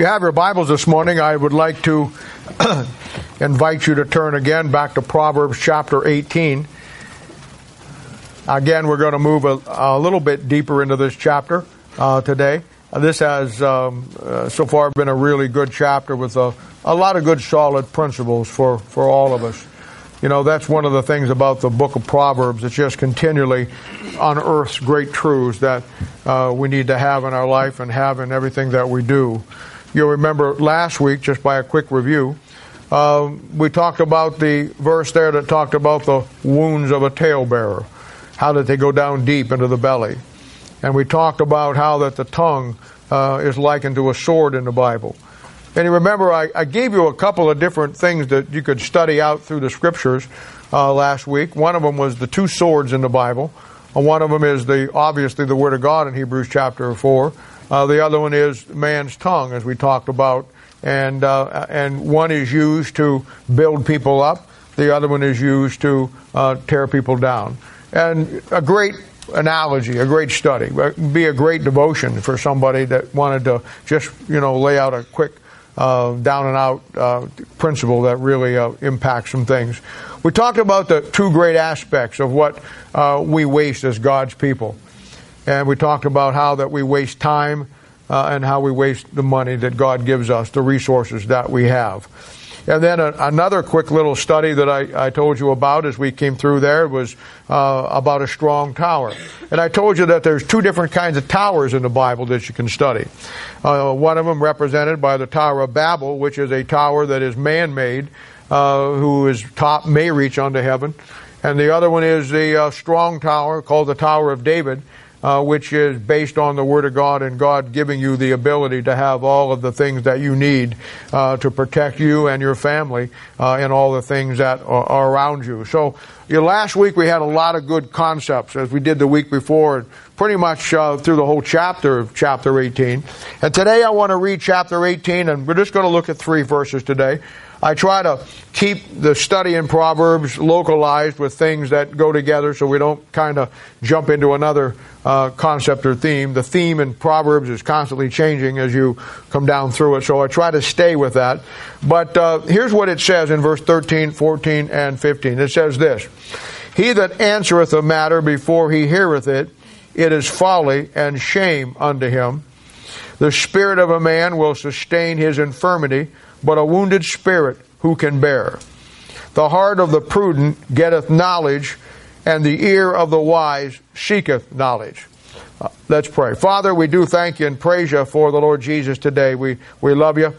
you have your Bibles this morning, I would like to invite you to turn again back to Proverbs chapter 18. Again, we're going to move a, a little bit deeper into this chapter uh, today. Uh, this has um, uh, so far been a really good chapter with a, a lot of good solid principles for, for all of us. You know, that's one of the things about the book of Proverbs. It just continually unearths great truths that uh, we need to have in our life and have in everything that we do. You'll remember last week, just by a quick review, uh, we talked about the verse there that talked about the wounds of a talebearer, how that they go down deep into the belly. And we talked about how that the tongue uh, is likened to a sword in the Bible. And you remember, I, I, gave you a couple of different things that you could study out through the scriptures uh, last week. One of them was the two swords in the Bible. And one of them is the obviously the Word of God in Hebrews chapter four. Uh, the other one is man's tongue, as we talked about, and uh, and one is used to build people up. The other one is used to uh, tear people down. And a great analogy, a great study, be a great devotion for somebody that wanted to just you know lay out a quick uh, down and out uh, principle that really uh, impacts some things. We talked about the two great aspects of what uh, we waste as God's people. And we talked about how that we waste time uh, and how we waste the money that God gives us, the resources that we have. And then a, another quick little study that I, I, told you about as we came through there was uh, about a strong tower. And I told you that there's two different kinds of towers in the Bible that you can study. Uh, one of them represented by the Tower of Babel, which is a tower that is man-made, uh, whose top may reach unto heaven. And the other one is the uh, strong tower called the Tower of David, uh, which is based on the Word of God and God giving you the ability to have all of the things that you need uh, to protect you and your family uh, and all the things that are, around you. So, you know, last week we had a lot of good concepts as we did the week before, pretty much uh, through the whole chapter of chapter 18. And today I want to read chapter 18, and we're just going to look at three verses today. I try to keep the study in Proverbs localized with things that go together so we don't kind of jump into another uh, concept or theme. The theme in Proverbs is constantly changing as you come down through it, so I try to stay with that. But uh, here's what it says in verse 13, 14, and 15. It says this He that answereth a matter before he heareth it, it is folly and shame unto him. The spirit of a man will sustain his infirmity but a wounded spirit who can bear? The heart of the prudent getteth knowledge, and the ear of the wise seeketh knowledge. Uh, let's pray. Father, we do thank you and praise you for the Lord Jesus today. We, we love you.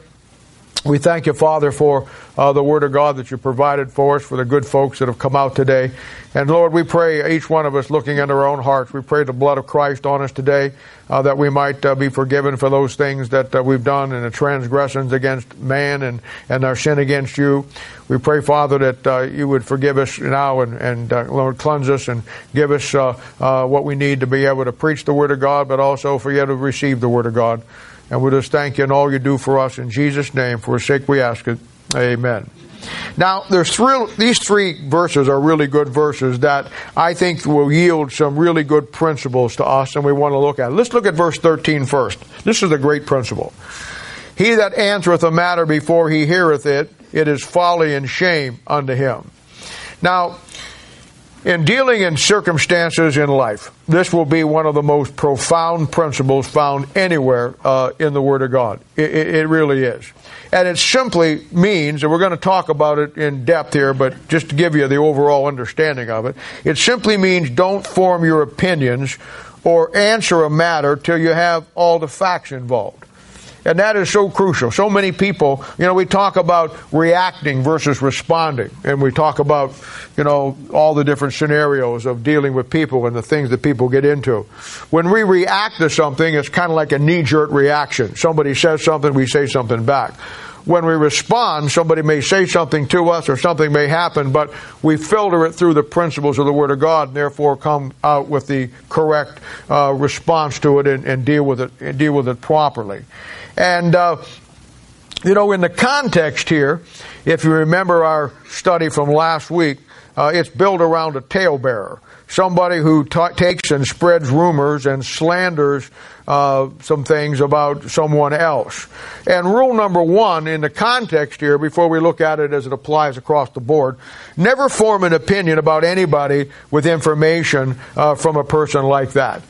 We thank you, Father, for uh, the Word of God that you provided for us, for the good folks that have come out today. And Lord, we pray each one of us looking into our own hearts, we pray the blood of Christ on us today, uh, that we might uh, be forgiven for those things that uh, we've done and the transgressions against man and, and our sin against you. We pray, Father, that uh, you would forgive us now and, and uh, Lord, cleanse us and give us what we need to be able to preach the Word of God, but also for you to receive the Word of God. And we just thank you and all you do for us in Jesus' name. For his sake we ask it. Amen. Now, there's three, these three verses are really good verses that I think will yield some really good principles to us, and we want to look at. Let's look at verse 13 first. This is a great principle. He that answereth a matter before he heareth it, it is folly and shame unto him. Now, in dealing in circumstances in life, this will be one of the most profound principles found anywhere uh, in the Word of God. It, it, it, really is. And it simply means, and we're going to talk about it in depth here, but just to give you the overall understanding of it, it simply means don't form your opinions or answer a matter till you have all the facts involved. And that is so crucial. So many people, you know, we talk about reacting versus responding. And we talk about, you know, all the different scenarios of dealing with people and the things that people get into. When we react to something, it's kind of like a knee jerk reaction. Somebody says something, we say something back. When we respond, somebody may say something to us or something may happen, but we filter it through the principles of the Word of God and therefore come out with the correct uh, response to it and, and deal with it and deal with it properly. And, uh, you know, in the context here, if you remember our study from last week, uh, it's built around a talebearer. Somebody who ta- takes and spreads rumors and slanders uh, some things about someone else. And rule number one in the context here, before we look at it as it applies across the board, never form an opinion about anybody with information uh, from a person like that.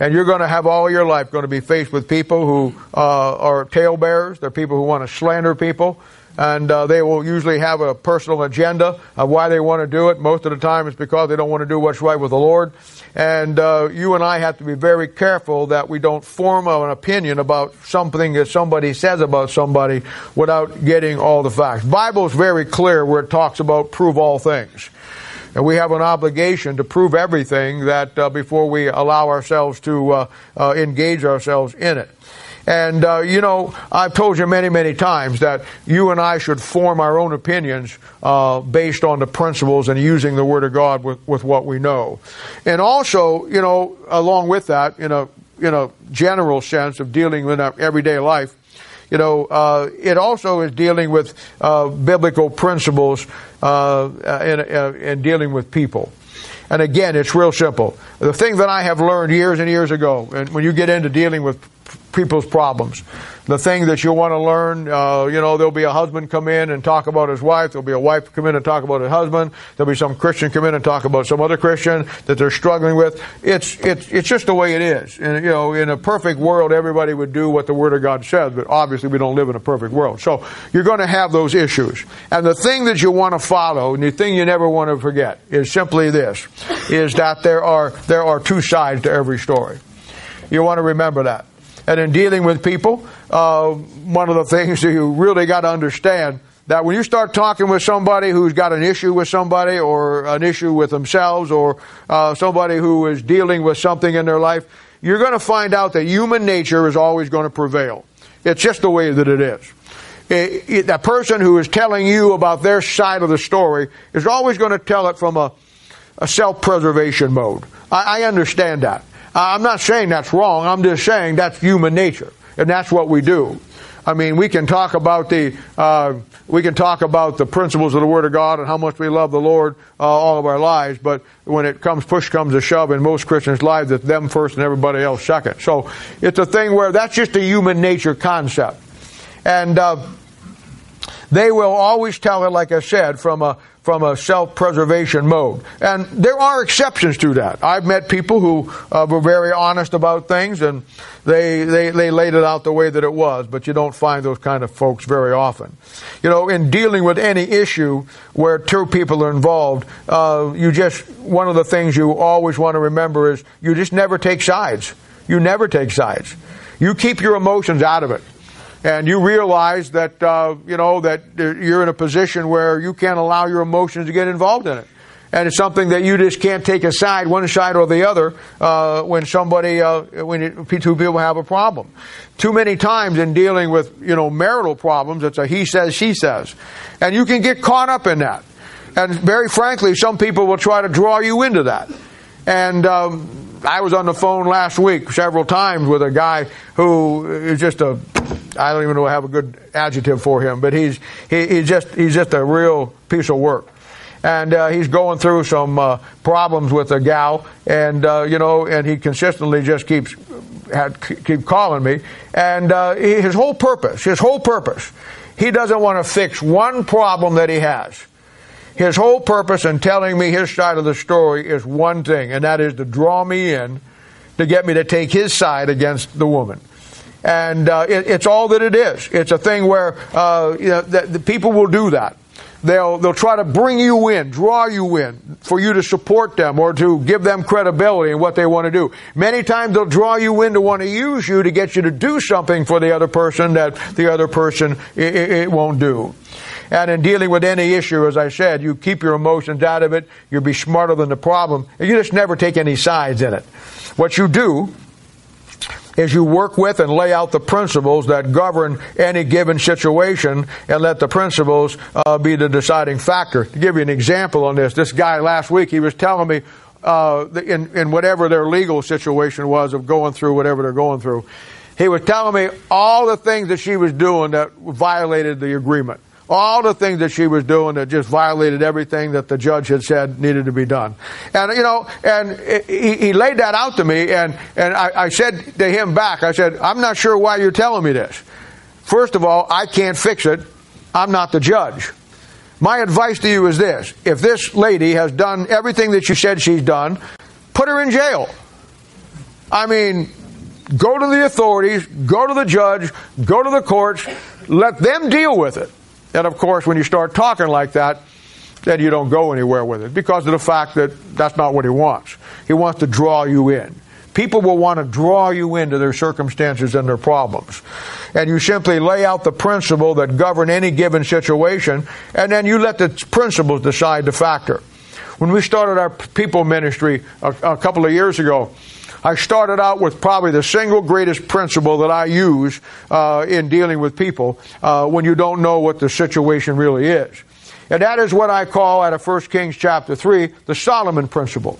And you're going to have all your life going to be faced with people who uh, are talebearers. They're people who want to slander people and uh, they will usually have a personal agenda of why they want to do it. Most of the time, it's because they don't want to do what's right with the Lord. And uh, you and I have to be very careful that we don't form an opinion about something that somebody says about somebody without getting all the facts. Bible is very clear where it talks about prove all things. And we have an obligation to prove everything that uh, before we allow ourselves to uh, uh, engage ourselves in it. And, uh, you know, I've told you many, many times that you and I should form our own opinions uh, based on the principles and using the Word of God with, with what we know. And also, you know, along with that, in a, in a general sense of dealing with our everyday life, you know, uh, it also is dealing with uh, biblical principles uh, in, uh, in dealing with people. And again, it's real simple. The thing that I have learned years and years ago, and when you get into dealing with people's problems. The thing that you want to learn, uh, you know, there'll be a husband come in and talk about his wife. There'll be a wife come in and talk about her husband. There'll be some Christian come in and talk about some other Christian that they're struggling with. It's it's it's just the way it is. And you know, in a perfect world, everybody would do what the Word of God says. But obviously, we don't live in a perfect world. So you're going to have those issues. And the thing that you want to follow, and the thing you never want to forget, is simply this: is that there are there are two sides to every story. You want to remember that. And in dealing with people, uh, one of the things you really got to understand that when you start talking with somebody who's got an issue with somebody or an issue with themselves or uh, somebody who is dealing with something in their life, you're going to find out that human nature is always going to prevail. It's just the way that it is. It, it, that person who is telling you about their side of the story is always going to tell it from a, a self-preservation mode. I, I understand that. I'm not saying that's wrong. I'm just saying that's human nature, and that's what we do. I mean, we can talk about the uh, we can talk about the principles of the Word of God and how much we love the Lord uh, all of our lives, but when it comes push comes to shove in most Christians' lives, it's them first and everybody else second. So it's a thing where that's just a human nature concept, and uh, they will always tell it, like I said, from a from a self-preservation mode. And there are exceptions to that. I've met people who uh, were very honest about things and they, they, they laid it out the way that it was, but you don't find those kind of folks very often. You know, in dealing with any issue where two people are involved, uh, you just, one of the things you always want to remember is you just never take sides. You never take sides. You keep your emotions out of it and you realize that uh, you know that you're in a position where you can't allow your emotions to get involved in it and it's something that you just can't take a side, one side or the other, uh, when somebody, uh, when two people have a problem. Too many times in dealing with, you know, marital problems, it's a he says, she says. And you can get caught up in that. And very frankly, some people will try to draw you into that. And, um, I was on the phone last week several times with a guy who is just a I don't even know have a good adjective for him, but he's he, he's just he's just a real piece of work. And uh, he's going through some uh, problems with a gal, and uh, you know, and he consistently just keeps had, keep calling me. And uh, his whole purpose, his whole purpose, he doesn't want to fix one problem that he has. His whole purpose in telling me his side of the story is one thing, and that is to draw me in to get me to take his side against the woman. And uh, it, it's all that it is. It's a thing where uh, you know, the, the people will do that. They'll, they'll try to bring you in, draw you in, for you to support them or to give them credibility in what they want to do. Many times they'll draw you in to want to use you to get you to do something for the other person that the other person it, it won't do. And in dealing with any issue, as I said, you keep your emotions out of it, you'll be smarter than the problem, and you just never take any sides in it. What you do is you work with and lay out the principles that govern any given situation and let the principles uh, be the deciding factor. To give you an example on this, this guy last week, he was telling me uh, in, in whatever their legal situation was of going through whatever they're going through, he was telling me all the things that she was doing that violated the agreement all the things that she was doing that just violated everything that the judge had said needed to be done. And, you know, and he, he laid that out to me, and, and I, I said to him back, I said, I'm not sure why you're telling me this. First of all, I can't fix it. I'm not the judge. My advice to you is this if this lady has done everything that you said she's done, put her in jail. I mean, go to the authorities, go to the judge, go to the courts, let them deal with it. And of course, when you start talking like that, then you don't go anywhere with it because of the fact that that's not what he wants. He wants to draw you in. People will want to draw you into their circumstances and their problems. And you simply lay out the principle that govern any given situation, and then you let the principles decide the factor. When we started our people ministry a, a couple of years ago, I started out with probably the single greatest principle that I use uh, in dealing with people uh, when you don't know what the situation really is. And that is what I call out of 1 Kings chapter 3, the Solomon principle.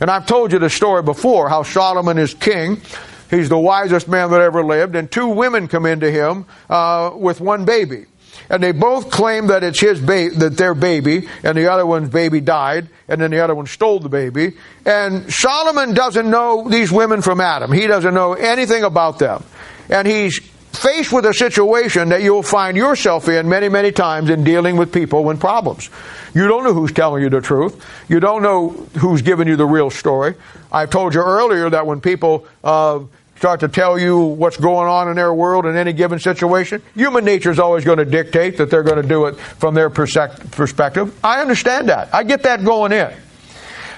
And I've told you the story before, how Solomon is king. He's the wisest man that ever lived, and two women come into him uh, with one baby and they both claim that it's his baby, that their baby, and the other one's baby died, and then the other one stole the baby. And Solomon doesn't know these women from Adam. He doesn't know anything about them. And he's faced with a situation that you'll find yourself in many, many times in dealing with people and problems. You don't know who's telling you the truth. You don't know who's giving you the real story. I've told you earlier that when people uh, start to tell you what's going on in their world in any given situation. Human nature is always going to dictate that they're going to do it from their perspective. I understand that. I get that going in.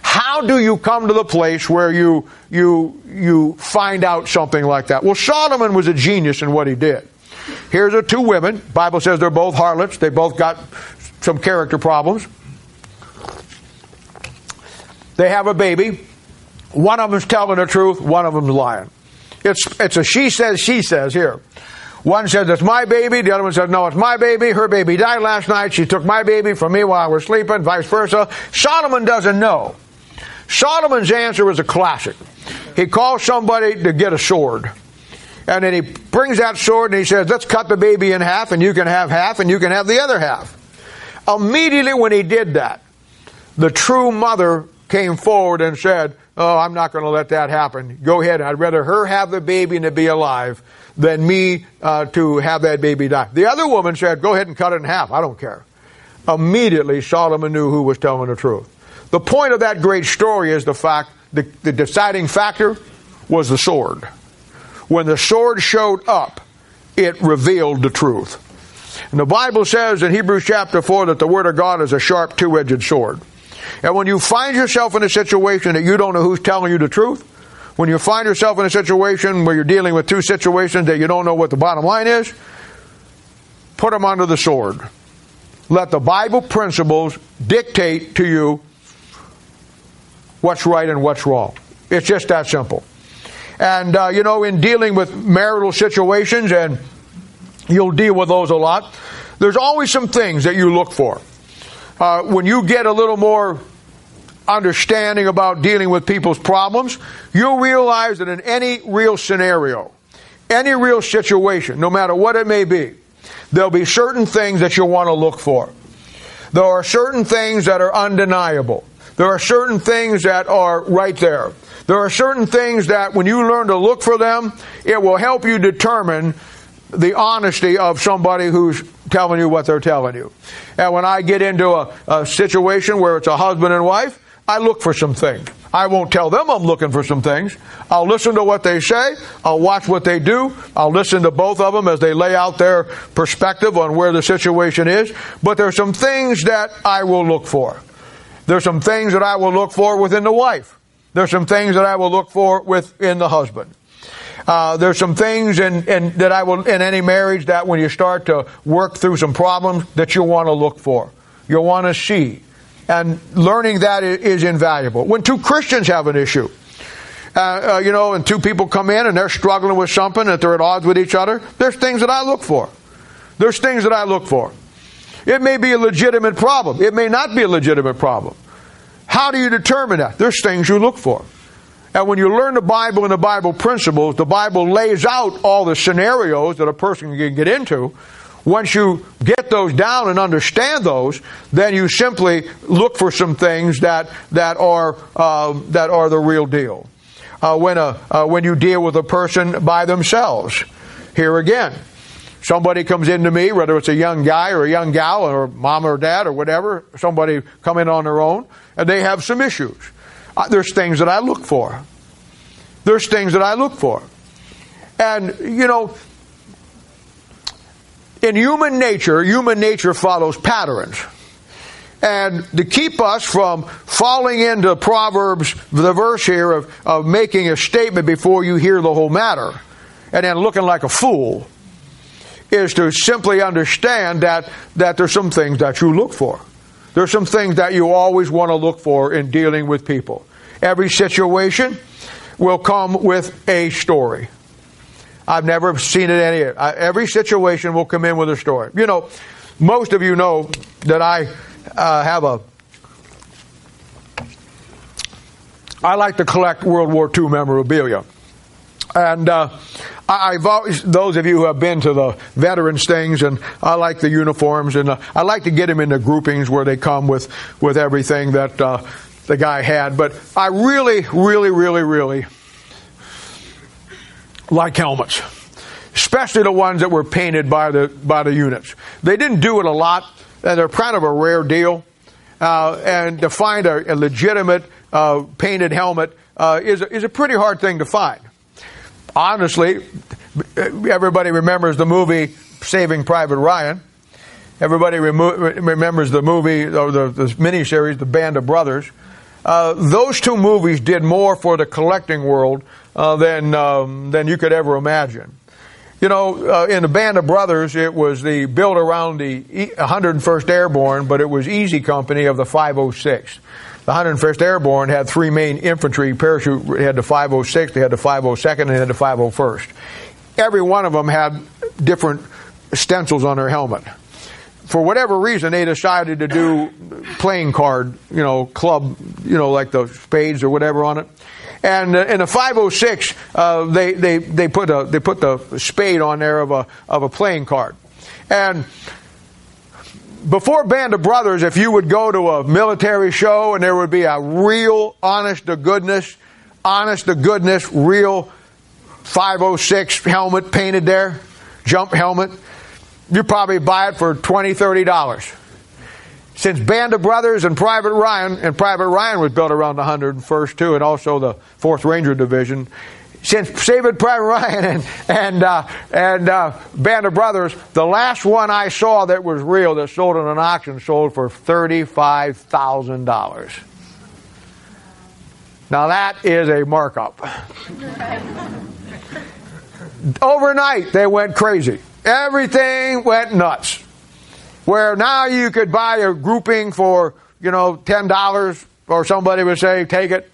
How do you come to the place where you you you find out something like that? Well, Solomon was a genius in what he did. Here's the two women. Bible says they're both harlots. They both got some character problems. They have a baby. One of them's telling the truth. One of them's lying. It's, it's a she says, she says here. One says it's my baby. The other one says no, it's my baby. Her baby died last night. She took my baby from me while I was sleeping, vice versa. Solomon doesn't know. Solomon's answer is a classic. He calls somebody to get a sword. And then he brings that sword and he says, let's cut the baby in half and you can have half and you can have the other half. Immediately when he did that, the true mother came forward and said, Oh, I'm not going to let that happen. Go ahead. I'd rather her have the baby and to be alive than me uh, to have that baby die. The other woman said, Go ahead and cut it in half. I don't care. Immediately, Solomon knew who was telling the truth. The point of that great story is the fact the, the deciding factor was the sword. When the sword showed up, it revealed the truth. And the Bible says in Hebrews chapter 4 that the Word of God is a sharp two edged sword. And when you find yourself in a situation that you don't know who's telling you the truth, when you find yourself in a situation where you're dealing with two situations that you don't know what the bottom line is, put them under the sword. Let the Bible principles dictate to you what's right and what's wrong. It's just that simple. And, uh, you know, in dealing with marital situations, and you'll deal with those a lot, there's always some things that you look for uh, when you get a little more understanding about dealing with people's problems, you'll realize that in any real scenario, any real situation, no matter what it may be, there'll be certain things that you'll want to look for. There are certain things that are undeniable. There are certain things that are right there. There are certain things that when you learn to look for them, it will help you determine the honesty of somebody who's telling you what they're telling you. And when I get into a, a, situation where it's a husband and wife, I look for some things. I won't tell them I'm looking for some things. I'll listen to what they say. I'll watch what they do. I'll listen to both of them as they lay out their perspective on where the situation is. But there's some things that I will look for. There's some things that I will look for within the wife. There's some things that I will look for within the husband. Uh, there's some things in, in, that I will in any marriage that when you start to work through some problems that you'll want to look for, you'll want to see, and learning that is invaluable. When two Christians have an issue, uh, uh, you know, and two people come in and they're struggling with something that they're at odds with each other, there's things that I look for. There's things that I look for. It may be a legitimate problem. It may not be a legitimate problem. How do you determine that? There's things you look for. And when you learn the Bible and the Bible principles, the Bible lays out all the scenarios that a person can get into Once you get those down and understand those, then you simply look for some things that that are uh, that are the real deal. Uh, when a uh, when you deal with a person by themselves, here again, somebody comes into me, whether it's a young guy or a young gal or mom or dad or whatever, somebody come in on their own, and they have some issues. Uh, there's things that I look for. There's things that I look for. And, you know, in human nature, human nature follows patterns. And to keep us from falling into Proverbs, the verse here of, of making a statement before you hear the whole matter, and then looking like a fool, is to simply understand that, that there's some things that you look for. There's some things that you always want to look for in dealing with people. Every situation will come with a story. I've never seen it any. Every situation will come in with a story. You know, most of you know that I uh, have a. I like to collect World War II memorabilia, and uh, I've always those of you who have been to the veterans things, and I like the uniforms, and uh, I like to get them into groupings where they come with with everything that uh, the guy had. But I really, really, really, really like helmets, especially the ones that were painted by the by the units. They didn't do it a lot, and they're kind of a rare deal. Uh, and to find a, a legitimate uh, painted helmet uh, is is a pretty hard thing to find. Honestly, everybody remembers the movie Saving Private Ryan. Everybody remo- remembers the movie or the, the miniseries The Band of Brothers. Uh, those two movies did more for the collecting world uh, than um, than you could ever imagine. You know, uh, in the Band of Brothers, it was the built around the 101st Airborne, but it was Easy Company of the 506. The 101st Airborne had three main infantry parachute. They had the 506, they had the 502nd, and they had the 501st. Every one of them had different stencils on their helmet for whatever reason, they decided to do playing card, you know, club, you know, like the spades or whatever on it. And uh, in the 506, uh, they, they, they put a, they put the spade on there of a, of a playing card. And before Band of Brothers, if you would go to a military show and there would be a real honest to goodness, honest to goodness, real 506 helmet painted there, jump helmet, you probably buy it for $20, $30. Since Band of Brothers and Private Ryan, and Private Ryan was built around the 101st too, and also the 4th Ranger Division, since Saving Private Ryan and and uh, and uh, Band of Brothers, the last one I saw that was real that sold in an auction sold for thirty five thousand dollars. Now that is a markup. Overnight they went crazy. Everything went nuts. Where now you could buy a grouping for, you know, $10 or somebody would say, take it.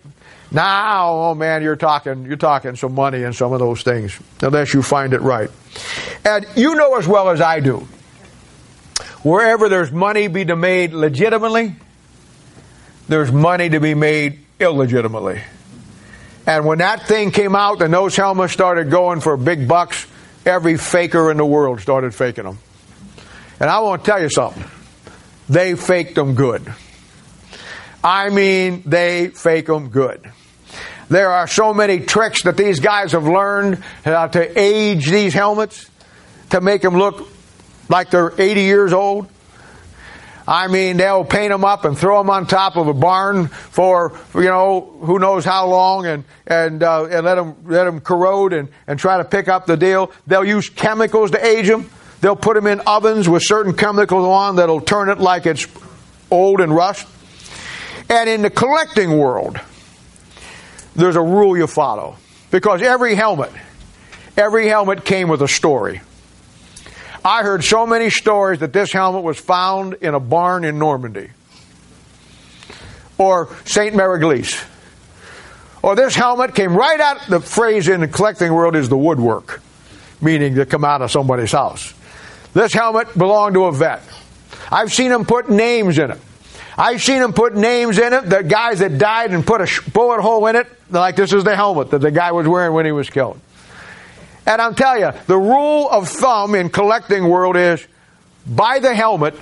Now, oh man, you're talking, you're talking some money and some of those things, unless you find it right. And you know as well as I do, wherever there's money to be made legitimately, there's money to be made illegitimately. And when that thing came out and those helmets started going for big bucks, every faker in the world started faking them. And I want to tell you something. They faked them good. I mean, they fake them good. There are so many tricks that these guys have learned uh, to age these helmets to make them look like they're 80 years old. I mean, they'll paint them up and throw them on top of a barn for, you know, who knows how long and, and, uh, and let them, let them corrode and, and try to pick up the deal. They'll use chemicals to age them. They'll put them in ovens with certain chemicals on that'll turn it like it's old and rust. And in the collecting world, there's a rule you follow. Because every helmet, every helmet came with a story. I heard so many stories that this helmet was found in a barn in Normandy. Or St. Mary Or this helmet came right out, the phrase in the collecting world is the woodwork, meaning to come out of somebody's house. This helmet belonged to a vet. I've seen them put names in it. I've seen them put names in it, the guys that died and put a bullet hole in it, like this is the helmet that the guy was wearing when he was killed. And I'm telling you, the rule of thumb in collecting world is buy the helmet,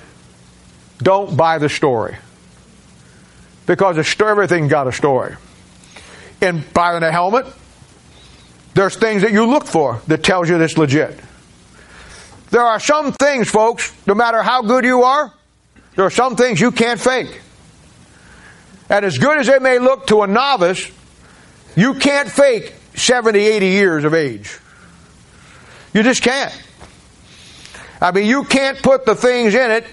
don't buy the story. Because everything got a story. In buying a helmet, there's things that you look for that tells you this legit. There are some things, folks, no matter how good you are, there are some things you can't fake. And as good as they may look to a novice, you can't fake 70, 80 years of age. You just can't. I mean, you can't put the things in it.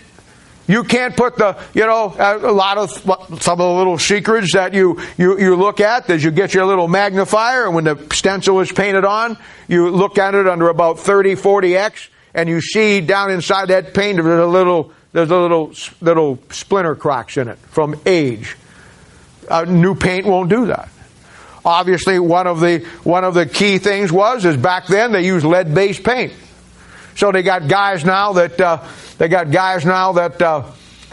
You can't put the, you know, a lot of, some of the little secrets that you, you, you look at as you get your little magnifier and when the stencil is painted on, you look at it under about 30, 40x and you see down inside that paint there's a little, there's a little, little splinter cracks in it from age. Uh, new paint won't do that. Obviously, one of the one of the key things was is back then they used lead based paint. So they got guys now that uh, they got guys now that uh,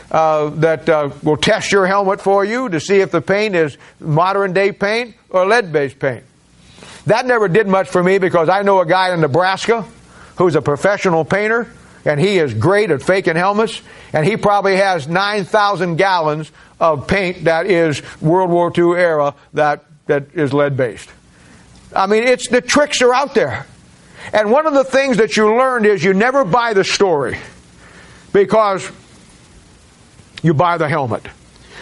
uh, that uh, will test your helmet for you to see if the paint is modern day paint or lead based paint. That never did much for me because I know a guy in Nebraska who's a professional painter and he is great at faking helmets and he probably has 9,000 gallons of paint that is World War II era that that is lead based. I mean, it's the tricks are out there. And one of the things that you learned is you never buy the story because you buy the helmet.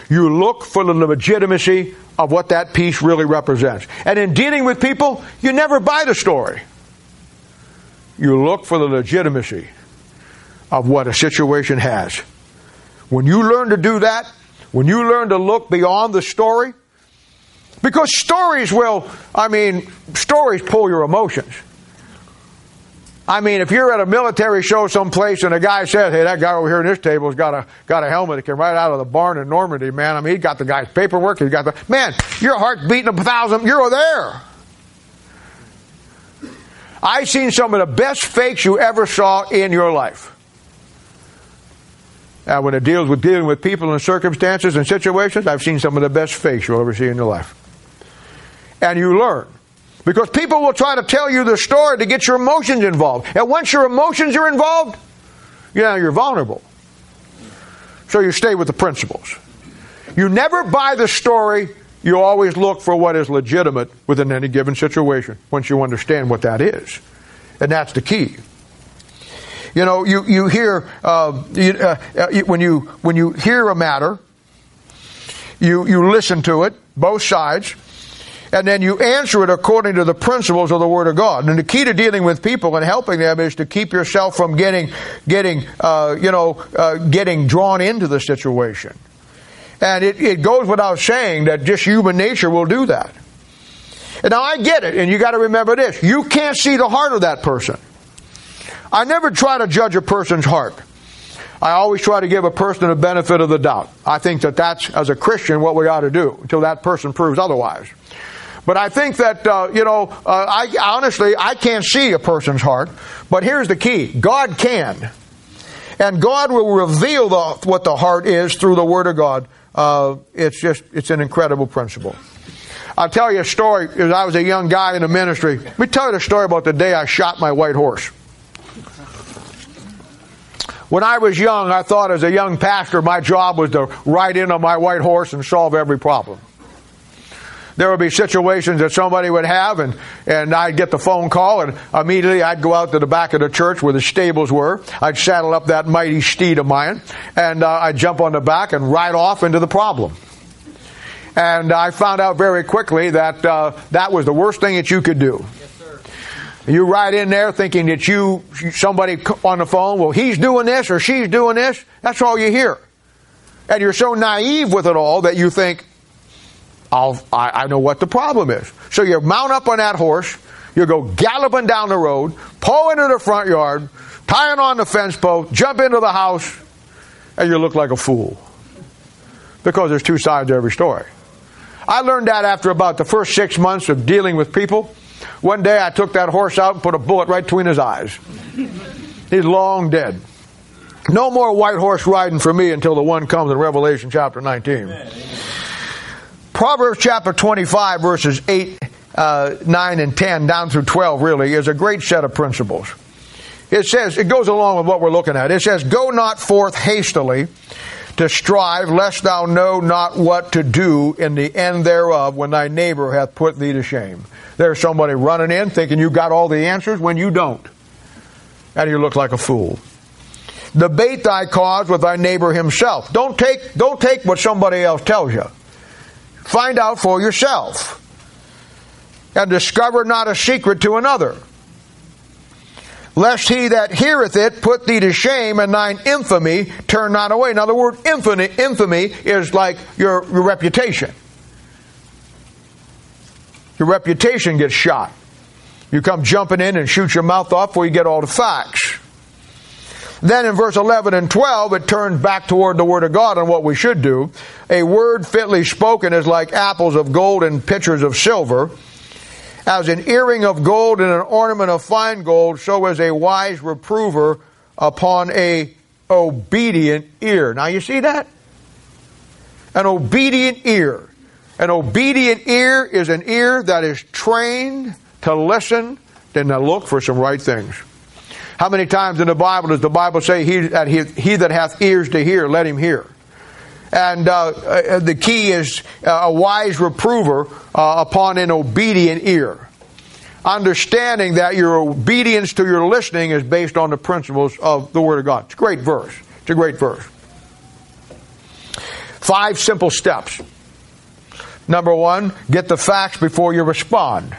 You look for the legitimacy of what that piece really represents. And in dealing with people, you never buy the story. You look for the legitimacy of what a situation has. When you learn to do that, when you learn to look beyond the story, because stories will, I mean, stories pull your emotions. I mean, if you're at a military show someplace and a guy says, "Hey, that guy over here in this table's got a got a helmet that came right out of the barn in Normandy, man," I mean, he got the guy's paperwork. He got the man. Your heart beating a thousand. You're there. I've seen some of the best fakes you ever saw in your life. Now, when it deals with dealing with people and circumstances and situations, I've seen some of the best fakes you'll ever see in your life and you learn. Because people will try to tell you the story to get your emotions involved. And once your emotions are involved, yeah, you're vulnerable. So you stay with the principles. You never buy the story, you always look for what is legitimate within any given situation once you understand what that is. And that's the key. You know, you, you hear, uh, you, uh, when, you, when you hear a matter, you, you listen to it, both sides, and then you answer it according to the principles of the Word of God. And the key to dealing with people and helping them is to keep yourself from getting, getting, uh, you know, uh, getting drawn into the situation. And it, it goes without saying that just human nature will do that. And now I get it, and you got to remember this: you can't see the heart of that person. I never try to judge a person's heart. I always try to give a person the benefit of the doubt. I think that that's, as a Christian, what we ought to do until that person proves otherwise. But I think that, uh, you know, uh, I honestly, I can't see a person's heart. But here's the key God can. And God will reveal the, what the heart is through the Word of God. Uh, it's just, it's an incredible principle. I'll tell you a story. As I was a young guy in the ministry, let me tell you the story about the day I shot my white horse. When I was young, I thought as a young pastor, my job was to ride in on my white horse and solve every problem there would be situations that somebody would have, and, and I'd get the phone call, and immediately I'd go out to the back of the church where the stables were. I'd saddle up that mighty steed of mine, and uh, I'd jump on the back and ride off into the problem. And I found out very quickly that uh, that was the worst thing that you could do. You ride in there thinking that you, somebody on the phone, well, he's doing this or she's doing this. That's all you hear. And you're so naive with it all that you think, I'll, I, I know what the problem is. So you mount up on that horse, you go galloping down the road, pull into the front yard, tying on the fence post, jump into the house, and you look like a fool. Because there's two sides to every story. I learned that after about the first six months of dealing with people. One day I took that horse out and put a bullet right between his eyes. He's long dead. No more white horse riding for me until the one comes in Revelation chapter 19. Proverbs chapter 25, verses 8, uh, 9, and 10, down through 12, really, is a great set of principles. it says, it goes along with what we're looking at. It says, Go not forth hastily to strive, lest thou know not what to do in the end thereof when thy neighbor hath put thee to shame. There's somebody running in thinking you got all the answers when you don't. And you look like a fool. Debate thy cause with thy neighbor himself. Don't take, don't take what somebody else tells you. Find out for yourself. And discover not a secret to another lest he that heareth it put thee to shame and thine infamy turn not away. Now the word infamy, infamy is like your, your reputation. Your reputation gets shot. You come jumping in and shoot your mouth off before you get all the facts. Then in verse 11 and 12, it turns back toward the Word of God and what we should do. A word fitly spoken is like apples of gold and pitchers of silver. As an earring of gold and an ornament of fine gold, so is a wise reprover upon a obedient ear. Now you see that? An obedient ear. An obedient ear is an ear that is trained to listen and to look for some right things. How many times in the Bible does the Bible say, He that, he, he that hath ears to hear, let him hear? And uh, uh, the key is uh, a wise reprover uh, upon an obedient ear. Understanding that your obedience to your listening is based on the principles of the Word of God. It's a great verse. It's a great verse. Five simple steps. Number one, get the facts before you respond.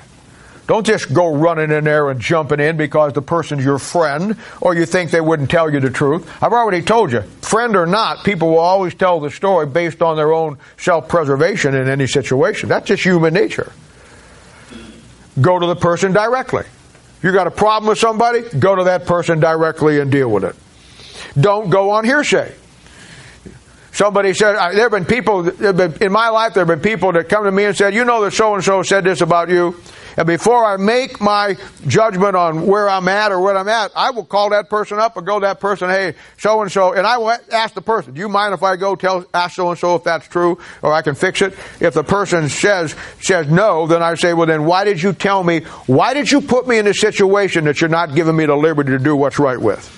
Don't just go running in there and jumping in because the person's your friend or you think they wouldn't tell you the truth. I've already told you, friend or not, people will always tell the story based on their own self preservation in any situation. That's just human nature. Go to the person directly. You got a problem with somebody, go to that person directly and deal with it. Don't go on hearsay. Somebody said, there have been people, in my life, there have been people that come to me and said, you know that so and so said this about you. And before I make my judgment on where I'm at or what I'm at, I will call that person up and go to that person, hey, so and so, and I will ask the person, do you mind if I go tell, ask so and so if that's true or I can fix it? If the person says, says no, then I say, well then why did you tell me, why did you put me in a situation that you're not giving me the liberty to do what's right with?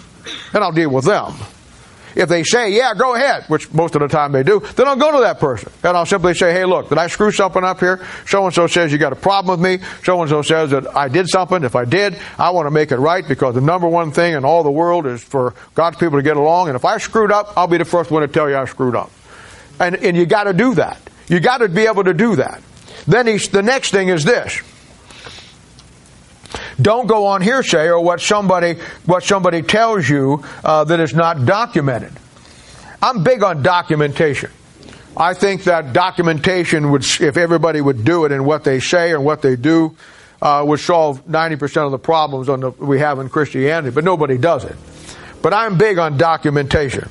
And I'll deal with them. If they say, yeah, go ahead, which most of the time they do, then I'll go to that person. And I'll simply say, hey, look, did I screw something up here? So and so says you got a problem with me. So and so says that I did something. If I did, I want to make it right because the number one thing in all the world is for God's people to get along. And if I screwed up, I'll be the first one to tell you I screwed up. And, and you got to do that. You got to be able to do that. Then the next thing is this. Don't go on hearsay or what somebody what somebody tells you uh, that is not documented. I'm big on documentation. I think that documentation would, if everybody would do it in what they say and what they do, uh, would solve 90% of the problems the, we have in Christianity. But nobody does it. But I'm big on documentation.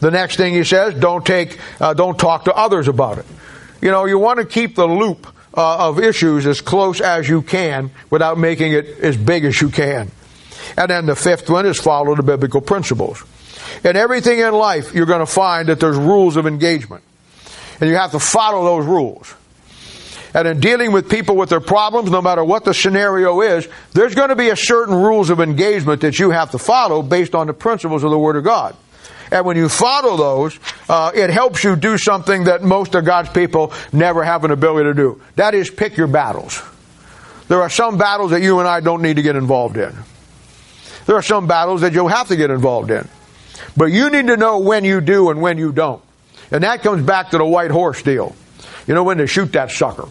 The next thing he says, don't take, uh, don't talk to others about it. You know, you want to keep the loop uh, of issues as close as you can without making it as big as you can. And then the fifth one is follow the biblical principles. In everything in life, you're going to find that there's rules of engagement. And you have to follow those rules. And in dealing with people with their problems, no matter what the scenario is, there's going to be a certain rules of engagement that you have to follow based on the principles of the Word of God. And when you follow those, uh, it helps you do something that most of God's people never have an ability to do. That is pick your battles. There are some battles that you and I don't need to get involved in. There are some battles that you'll have to get involved in. But you need to know when you do and when you don't. And that comes back to the white horse deal. You know when to shoot that sucker.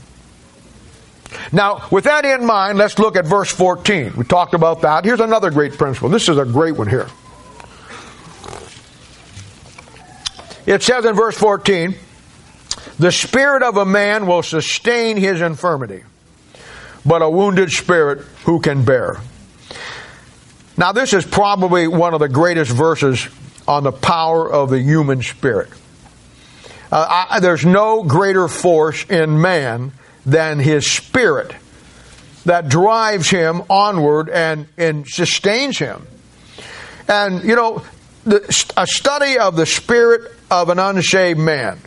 Now, with that in mind, let's look at verse 14. We talked about that. Here's another great principle. This is a great one here. It says in verse 14, the spirit of a man will sustain his infirmity, but a wounded spirit who can bear? Now, this is probably one of the greatest verses on the power of the human spirit. Uh, I, there's no greater force in man than his spirit that drives him onward and, and sustains him. And, you know, the, a study of the spirit of an unshaved man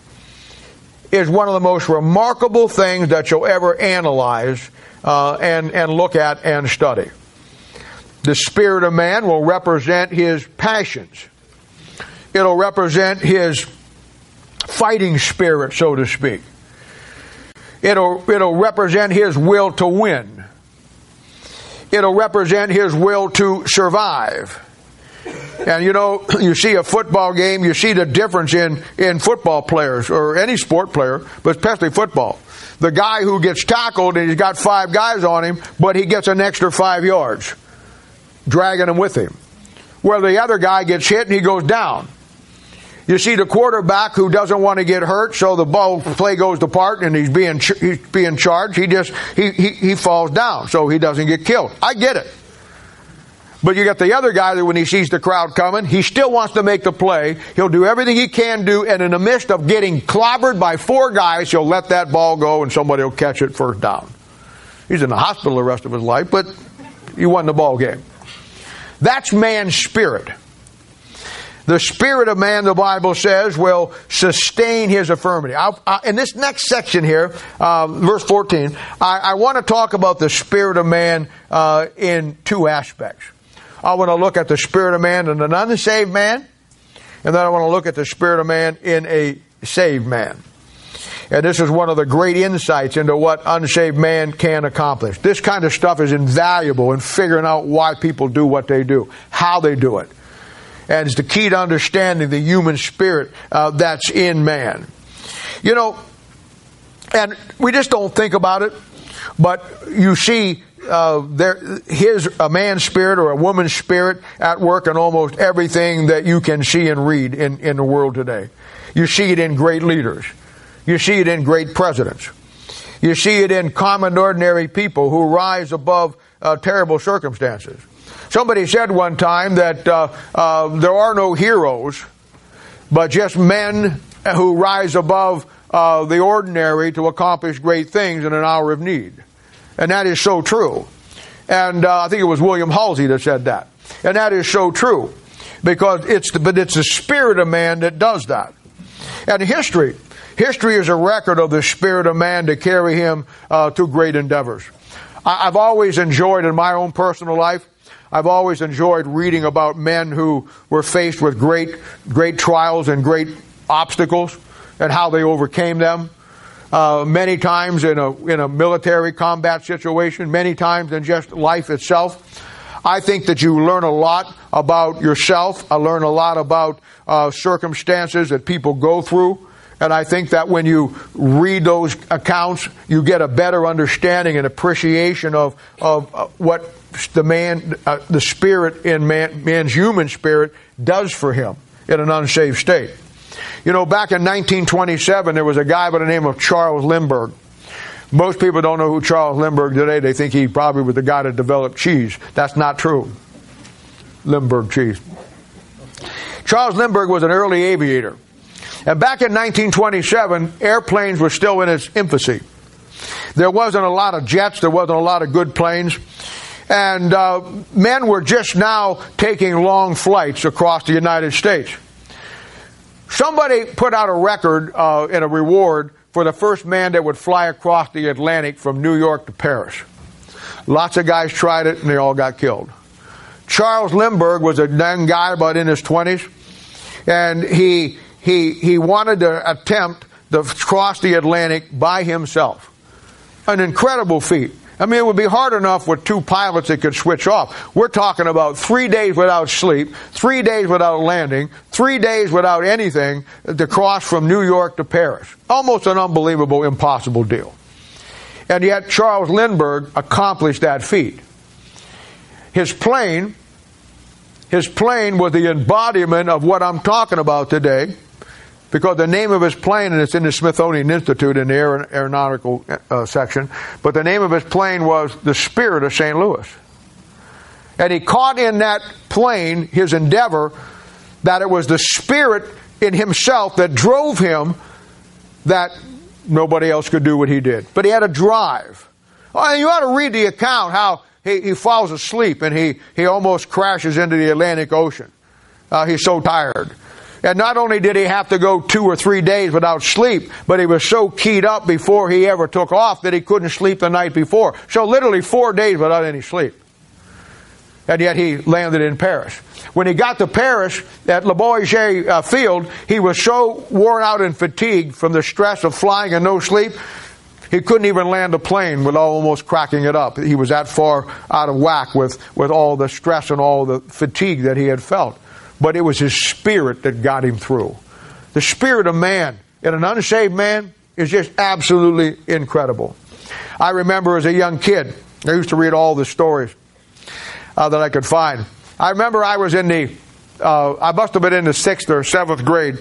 is one of the most remarkable things that you'll ever analyze uh, and, and look at and study. the spirit of man will represent his passions. It'll represent his fighting spirit, so to speak. It'll, it'll represent his will to win. It'll represent his will to survive. And you know, you see a football game, you see the difference in, in football players or any sport player, but especially football. The guy who gets tackled and he's got five guys on him, but he gets an extra five yards, dragging him with him. Where the other guy gets hit and he goes down. You see the quarterback who doesn't want to get hurt, so the ball play goes apart and he's being he's being charged. He just he, he he falls down, so he doesn't get killed. I get it. But you got the other guy that when he sees the crowd coming, he still wants to make the play. He'll do everything he can do, and in the midst of getting clobbered by four guys, he'll let that ball go and somebody will catch it first down. He's in the hospital the rest of his life, but you won the ball game. That's man's spirit. The spirit of man, the Bible says, will sustain his affirmity. I, in this next section here, uh, verse 14, I, I want to talk about the spirit of man uh, in two aspects. I want to look at the spirit of man in an unsaved man, and then I want to look at the spirit of man in a saved man. And this is one of the great insights into what unsaved man can accomplish. This kind of stuff is invaluable in figuring out why people do what they do, how they do it and it's the key to understanding the human spirit uh, that's in man. You know, and we just don't think about it, but you see uh, there, his a man's spirit or a woman's spirit at work in almost everything that you can see and read in, in the world today. You see it in great leaders. You see it in great presidents. You see it in common, ordinary people who rise above uh, terrible circumstances. Somebody said one time that uh, uh, there are no heroes, but just men who rise above uh, the ordinary to accomplish great things in an hour of need. And that is so true. And uh, I think it was William Halsey that said that. And that is so true. Because it's the, but it's the spirit of man that does that. And history, history is a record of the spirit of man to carry him uh, to great endeavors. I, I've always enjoyed in my own personal life I've always enjoyed reading about men who were faced with great, great trials and great obstacles and how they overcame them. Uh, many times in a, in a military combat situation, many times in just life itself. I think that you learn a lot about yourself. I learn a lot about uh, circumstances that people go through. And I think that when you read those accounts, you get a better understanding and appreciation of, of uh, what the man, uh, the spirit in man, man's human spirit does for him in an unsaved state. You know, back in 1927, there was a guy by the name of Charles Lindbergh. Most people don't know who Charles Lindbergh today. They think he probably was the guy that developed cheese. That's not true. Lindbergh cheese. Charles Lindbergh was an early aviator. And back in 1927, airplanes were still in its infancy. There wasn't a lot of jets, there wasn't a lot of good planes. And uh, men were just now taking long flights across the United States. Somebody put out a record uh, and a reward for the first man that would fly across the Atlantic from New York to Paris. Lots of guys tried it and they all got killed. Charles Lindbergh was a young guy about in his 20s and he he, he wanted to attempt to cross the Atlantic by himself. An incredible feat. I mean, it would be hard enough with two pilots that could switch off. We're talking about three days without sleep, three days without landing, three days without anything to cross from New York to Paris. Almost an unbelievable, impossible deal. And yet Charles Lindbergh accomplished that feat. His plane, his plane was the embodiment of what I'm talking about today because the name of his plane, and it's in the Smithsonian Institute in the aeronautical uh, section, but the name of his plane was the Spirit of St. Louis. And he caught in that plane his endeavor that it was the Spirit in himself that drove him that nobody else could do what he did. But he had a drive. Oh, you ought to read the account how he, he falls asleep and he, he almost crashes into the Atlantic Ocean. Uh, he's so tired. And not only did he have to go two or three days without sleep, but he was so keyed up before he ever took off that he couldn't sleep the night before. So literally four days without any sleep. and yet he landed in Paris. When he got to Paris at Le Bourget uh, Field, he was so worn out and fatigued from the stress of flying and no sleep, he couldn't even land a plane without almost cracking it up. He was that far out of whack with, with all the stress and all the fatigue that he had felt. But it was his spirit that got him through. The spirit of man in an unsaved man is just absolutely incredible. I remember as a young kid, I used to read all the stories uh, that I could find. I remember I was in the, uh, I must have been in the sixth or seventh grade,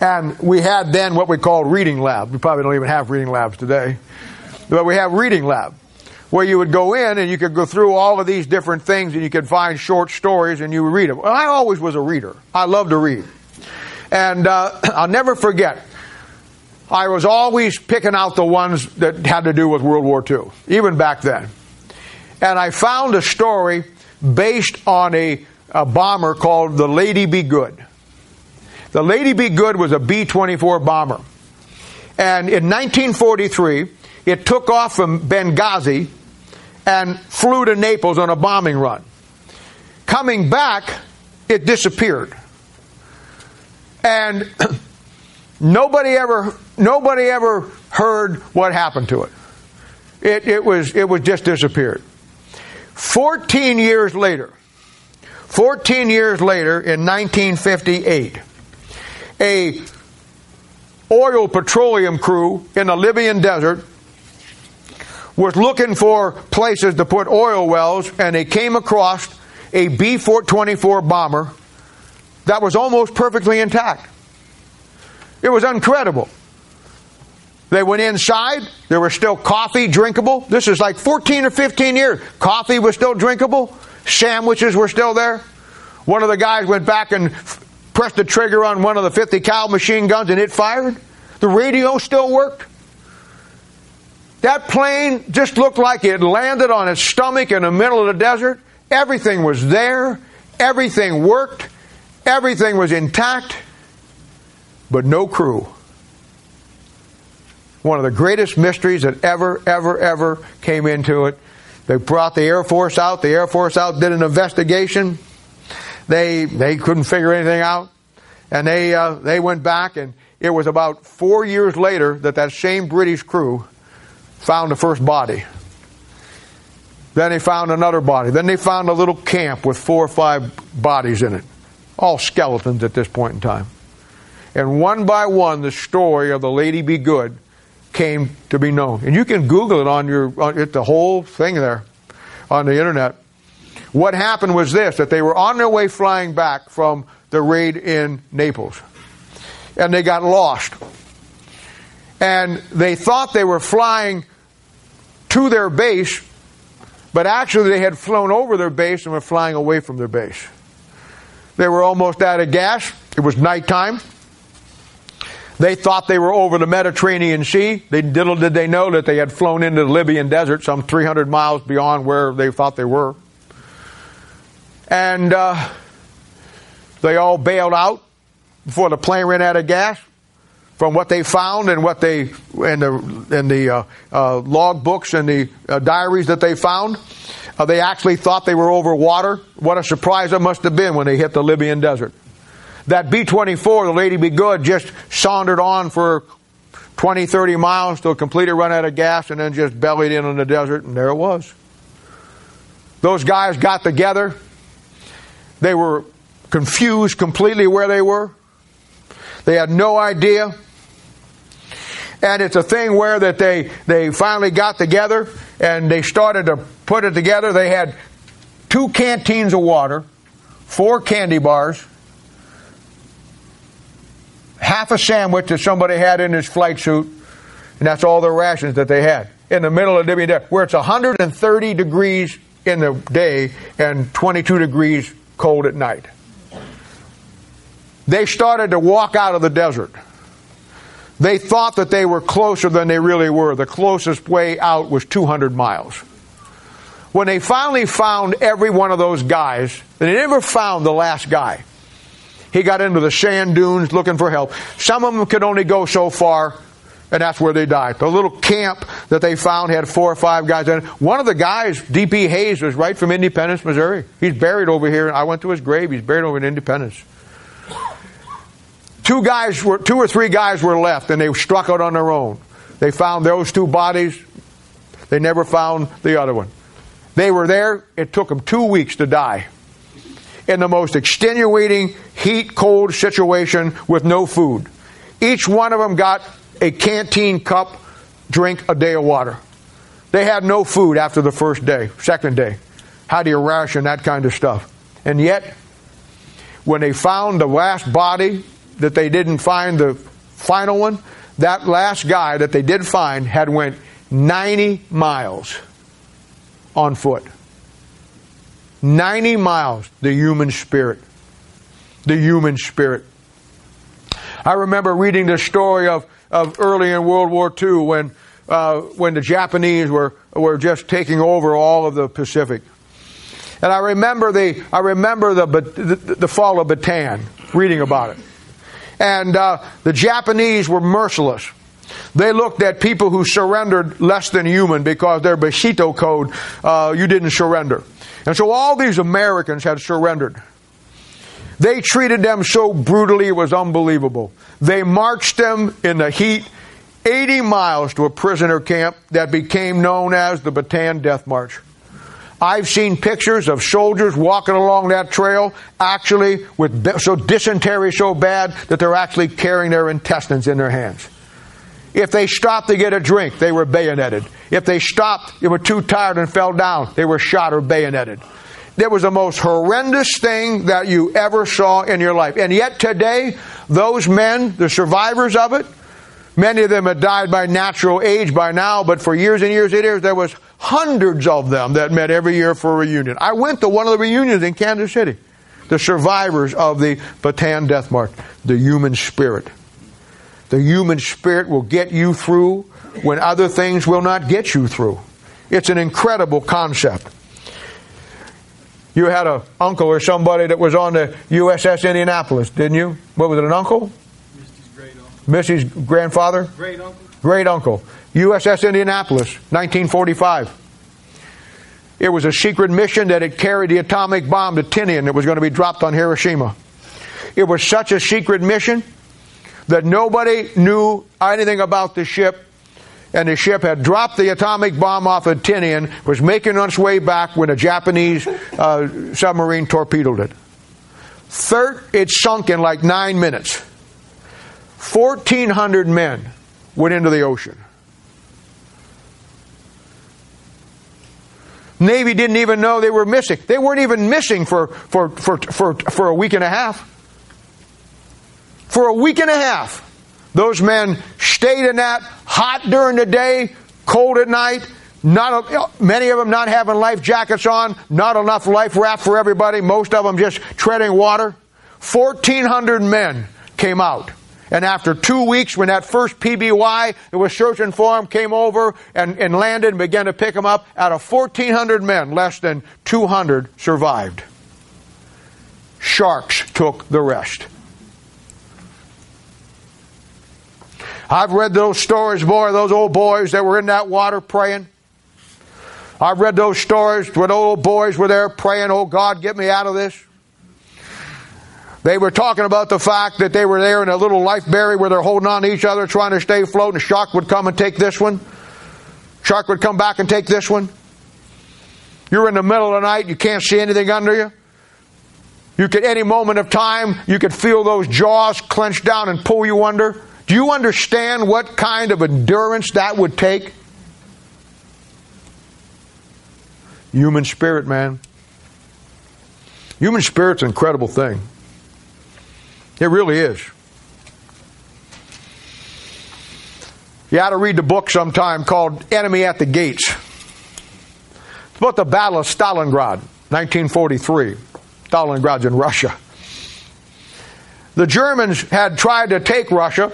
and we had then what we called reading lab. We probably don't even have reading labs today, but we have reading lab where you would go in and you could go through all of these different things and you could find short stories and you would read them. Well, I always was a reader. I loved to read. And uh, I'll never forget, I was always picking out the ones that had to do with World War II, even back then. And I found a story based on a, a bomber called the Lady Be Good. The Lady Be Good was a B 24 bomber. And in 1943, it took off from Benghazi and flew to Naples on a bombing run. Coming back, it disappeared. And nobody ever nobody ever heard what happened to it. It, it was it was just disappeared. 14 years later, 14 years later in 1958, a oil petroleum crew in the Libyan desert was looking for places to put oil wells and they came across a B 424 bomber that was almost perfectly intact. It was incredible. They went inside. There was still coffee drinkable. This is like 14 or 15 years. Coffee was still drinkable. Sandwiches were still there. One of the guys went back and pressed the trigger on one of the 50 cal machine guns and it fired. The radio still worked. That plane just looked like it landed on its stomach in the middle of the desert. Everything was there. Everything worked. Everything was intact. But no crew one of the greatest mysteries that ever, ever, ever came into it. They brought the Air Force out. The Air Force out did an investigation. They they couldn't figure anything out, and they uh, they went back, and it was about four years later that that same British crew found the first body. Then they found another body. Then they found a little camp with four or five bodies in it, all skeletons at this point in time. And one by one, the story of the Lady Be Good came to be known. And you can Google it on your, on it, the whole thing there on the internet. What happened was this that they were on their way flying back from the raid in Naples. And they got lost. And they thought they were flying to their base, but actually they had flown over their base and were flying away from their base. They were almost out of gas. It was nighttime. They thought they were over the Mediterranean Sea. They, little did they know that they had flown into the Libyan desert, some 300 miles beyond where they thought they were. And uh, they all bailed out before the plane ran out of gas. From what they found and what they in the in the uh, uh, log books and the uh, diaries that they found, uh, they actually thought they were over water. What a surprise it must have been when they hit the Libyan desert. That B-24, the Lady Be Good, just sauntered on for 20, 30 miles till completely run out of gas and then just bellied in on the desert, and there it was. Those guys got together. They were confused completely where they were. They had no idea. And it's a thing where that they, they finally got together and they started to put it together. They had two canteens of water, four candy bars, half a sandwich that somebody had in his flight suit, and that's all the rations that they had in the middle of Libya, Desert, where it's 130 degrees in the day and 22 degrees cold at night. They started to walk out of the desert. They thought that they were closer than they really were. The closest way out was 200 miles. When they finally found every one of those guys, they never found the last guy. He got into the sand dunes looking for help. Some of them could only go so far And that's where they died. The little camp that they found had four or five guys in it. One of the guys, D.P. Hays, was right from Independence, Missouri. He's buried over here. I went to his grave. He's buried over in Independence. Two guys were, two or three guys were left, and they struck out on their own. They found those two bodies. They never found the other one. They were there. It took them two weeks to die in the most extenuating heat, cold situation with no food. Each one of them got a canteen cup drink a day of water. They had no food after the first day, second day. How do you ration that kind of stuff? And yet, when they found the last body that they didn't find the final one, that last guy that they did find had went 90 miles on foot. 90 miles, the human spirit. The human spirit. I remember reading the story of, of early in World War II when, uh, when the Japanese were, were just taking over all of the Pacific. And I remember the, I remember the, the, the fall of Bataan, reading about it. And uh, the Japanese were merciless. They looked at people who surrendered less than human because their Bushido code, uh, you didn't surrender. And so all these Americans had surrendered. They treated them so brutally, it was unbelievable. They marched them in the heat 80 miles to a prisoner camp that became known as the Bataan Death March. I've seen pictures of soldiers walking along that trail actually with so dysentery so bad that they're actually carrying their intestines in their hands. If they stopped to get a drink, they were bayoneted. If they stopped, they were too tired and fell down, they were shot or bayoneted. It was the most horrendous thing that you ever saw in your life. And yet today, those men, the survivors of it, many of them had died by natural age by now, but for years and years and years, there was hundreds of them that met every year for a reunion. I went to one of the reunions in Kansas City. The survivors of the Bataan Death March, the human spirit. The human spirit will get you through when other things will not get you through. It's an incredible concept. You had an uncle or somebody that was on the USS Indianapolis, didn't you? What was it, an uncle? Misty's great uncle. Missy's grandfather? Great uncle. Great uncle. USS Indianapolis, 1945. It was a secret mission that had carried the atomic bomb to Tinian that was going to be dropped on Hiroshima. It was such a secret mission that nobody knew anything about the ship and the ship had dropped the atomic bomb off of Tinian, was making its way back when a Japanese uh, submarine torpedoed it. Third, it sunk in like nine minutes. 1,400 men went into the ocean. Navy didn't even know they were missing. They weren't even missing for, for, for, for, for a week and a half. For a week and a half. Those men stayed in that hot during the day, cold at night. Not many of them not having life jackets on, not enough life raft for everybody. Most of them just treading water. Fourteen hundred men came out, and after two weeks, when that first PBY that was searching for them came over and, and landed and began to pick them up, out of fourteen hundred men, less than two hundred survived. Sharks took the rest. I've read those stories, boy, those old boys that were in that water praying. I've read those stories where old boys were there praying, oh God, get me out of this. They were talking about the fact that they were there in a little life berry where they're holding on to each other, trying to stay afloat, and a shark would come and take this one. Shark would come back and take this one. You're in the middle of the night, you can't see anything under you. You could, any moment of time, you could feel those jaws clench down and pull you under. Do you understand what kind of endurance that would take? Human spirit, man. Human spirit's an incredible thing. It really is. You ought to read the book sometime called Enemy at the Gates. It's about the Battle of Stalingrad, 1943. Stalingrad's in Russia. The Germans had tried to take Russia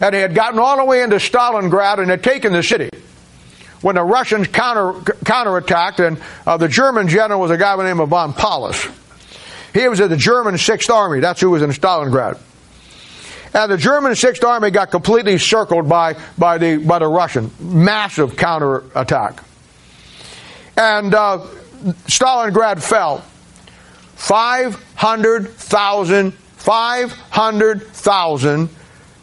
and they had gotten all the way into Stalingrad and had taken the city. When the Russians counter counterattacked, and uh, the German general was a guy by the name of von Paulus. He was in the German Sixth Army. That's who was in Stalingrad. And the German Sixth Army got completely circled by, by, the, by the Russian. Massive counterattack. And uh, Stalingrad fell. 500,000 500,000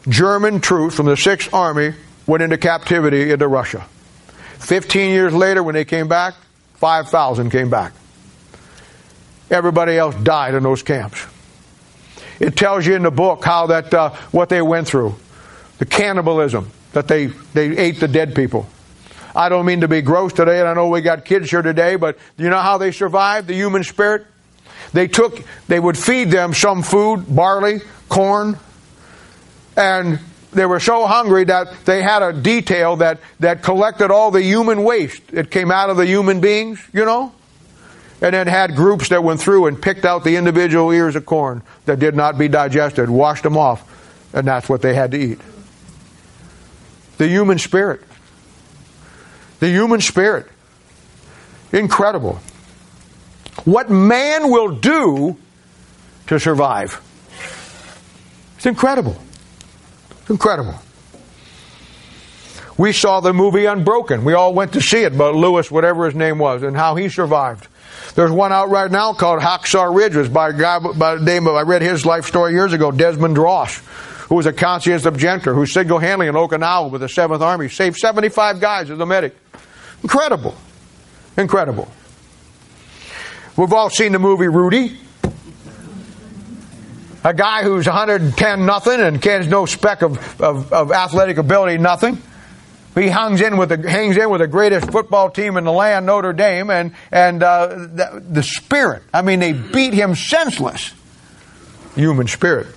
German troops from the Sixth Army went into captivity into Russia. 15 years later, when they came back, 5,000 came back. Everybody else died in those camps. It tells you in the book how that uh, what they went through, the cannibalism that they they ate the dead people. I don't mean to be gross today, and I know we got kids here today, but you know how they survived the human spirit? They took, they would feed them some food, barley, corn, and they were so hungry that they had a detail that, that collected all the human waste. It came out of the human beings, you know? And then had groups that went through and picked out the individual ears of corn that did not be digested, washed them off, and that's what they had to eat. The human spirit. The human spirit. Incredible. What man will do to survive. It's incredible. Incredible. We saw the movie Unbroken. We all went to see it, but Lewis, whatever his name was, and how he survived. There's one out right now called Hacksaw Ridge. It was by a guy by the name of, I read his life story years ago, Desmond Doss, who was a conscientious objector, who signal handling in Okinawa with the 7th Army, saved 75 guys as a medic. Incredible. Incredible. We've all seen the movie Rudy. A guy who's 110 nothing and has no speck of, of, of athletic ability, nothing. He hangs in with the hangs in with the greatest football team in the land, Notre Dame, and and uh, the, the spirit. I mean, they beat him senseless. Human spirit.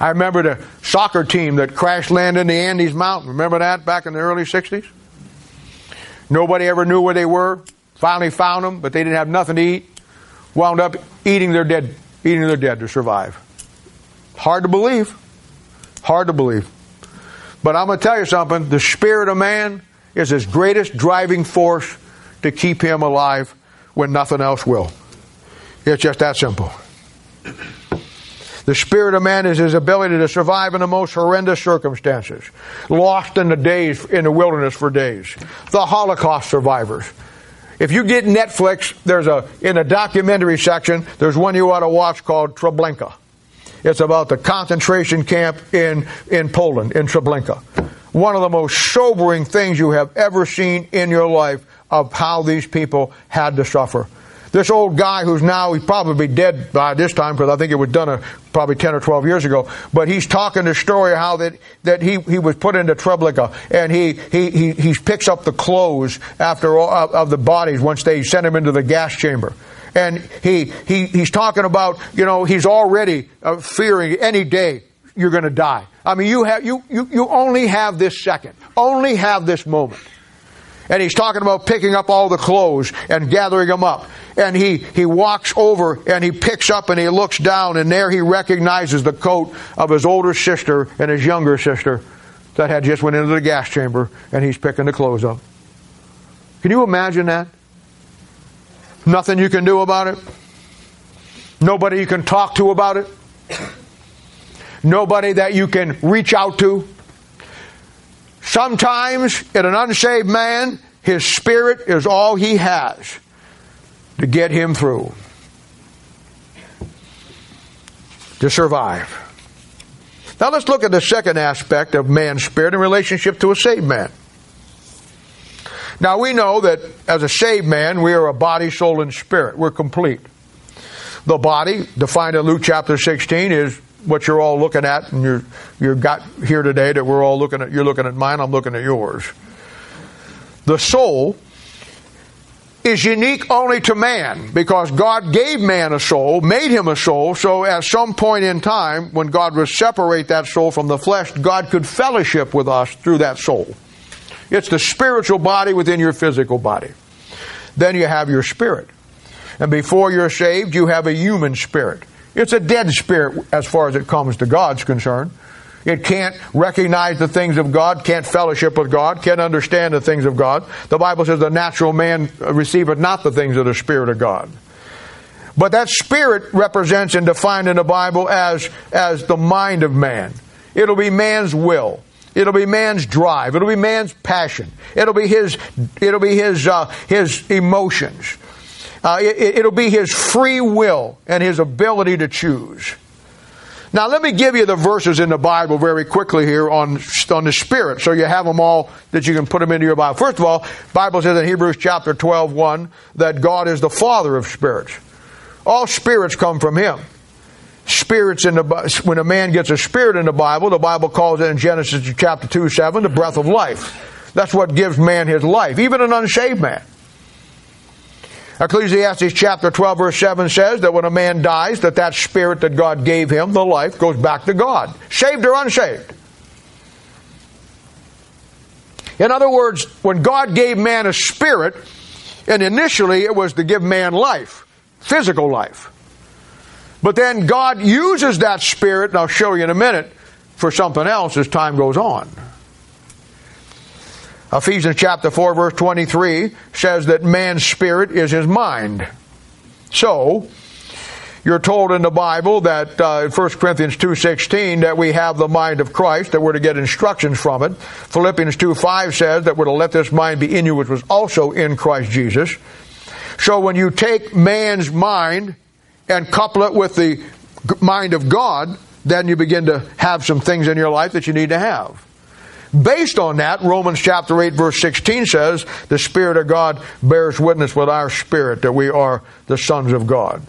I remember the soccer team that crash landed in the Andes Mountain. Remember that back in the early '60s? Nobody ever knew where they were. Finally found them, but they didn't have nothing to eat. Wound up eating their dead, eating their dead to survive. Hard to believe. Hard to believe. But I'm going to tell you something. The spirit of man is his greatest driving force to keep him alive when nothing else will. It's just that simple. The spirit of man is his ability to survive in the most horrendous circumstances. Lost in the days, in the wilderness for days. The Holocaust survivors. If you get Netflix, there's a, in the documentary section, there's one you ought to watch called Treblinka. It's about the concentration camp in, in Poland, in Treblinka. One of the most sobering things you have ever seen in your life of how these people had to suffer. This old guy who's now, he's probably dead by this time because I think it was done a, probably 10 or 12 years ago. But he's talking the story how that, that he, he was put into Treblinka and he, he, he, he picks up the clothes after all, of the bodies once they sent him into the gas chamber. And he, he, he's talking about, you know, he's already uh, fearing any day you're going to die. I mean, you have, you, you, you only have this second, only have this moment. And he's talking about picking up all the clothes and gathering them up. And he, he walks over and he picks up and he looks down and there he recognizes the coat of his older sister and his younger sister that had just went into the gas chamber and he's picking the clothes up. Can you imagine that? Nothing you can do about it. Nobody you can talk to about it. Nobody that you can reach out to. Sometimes, in an unsaved man, his spirit is all he has to get him through, to survive. Now let's look at the second aspect of man's spirit in relationship to a saved man. Now we know that as a saved man, we are a body, soul, and spirit. We're complete. The body, defined in Luke chapter 16, is what you're all looking at, and you're you got here today that we're all looking at. You're looking at mine. I'm looking at yours. The soul is unique only to man because God gave man a soul, made him a soul, so at some point in time, when God would separate that soul from the flesh, God could fellowship with us through that soul. It's the spiritual body within your physical body. Then you have your spirit. And before you're saved, you have a human spirit. It's a dead spirit as far as it comes to God's concerned. It can't recognize the things of God, can't fellowship with God, can't understand the things of God. The Bible says the natural man receiveth not the things of the Spirit of God. But that spirit represents and defined in the Bible as, as the mind of man. It'll be man's will. It'll be man's drive. It'll be man's passion. It'll be his, it'll be his, uh, his emotions. Uh, it, it'll be his free will and his ability to choose. Now, let me give you the verses in the Bible very quickly here on, on the Spirit, so you have them all that you can put them into your Bible. First of all, Bible says in Hebrews chapter 12, 1, that God is the Father of spirits. All spirits come from Him. Spirits in the, when a man gets a spirit in the Bible, the Bible calls it in Genesis chapter 2, 7, the breath of life. That's what gives man his life, even an unshaved man. Ecclesiastes chapter 12 verse 7 says that when a man dies, that that spirit that God gave him, the life, goes back to God. Shaved or unshaved. In other words, when God gave man a spirit, and initially it was to give man life, physical life. But then God uses that spirit, and I'll show you in a minute, for something else as time goes on. Ephesians chapter 4 verse 23 says that man's spirit is his mind. So, you're told in the Bible that uh, in 1 Corinthians 2.16 that we have the mind of Christ, that we're to get instructions from it. Philippians 2.5 says that we're to let this mind be in you which was also in Christ Jesus. So when you take man's mind and couple it with the mind of God, then you begin to have some things in your life that you need to have. Based on that, Romans chapter 8 verse 16 says, the Spirit of God bears witness with our spirit that we are the sons of God.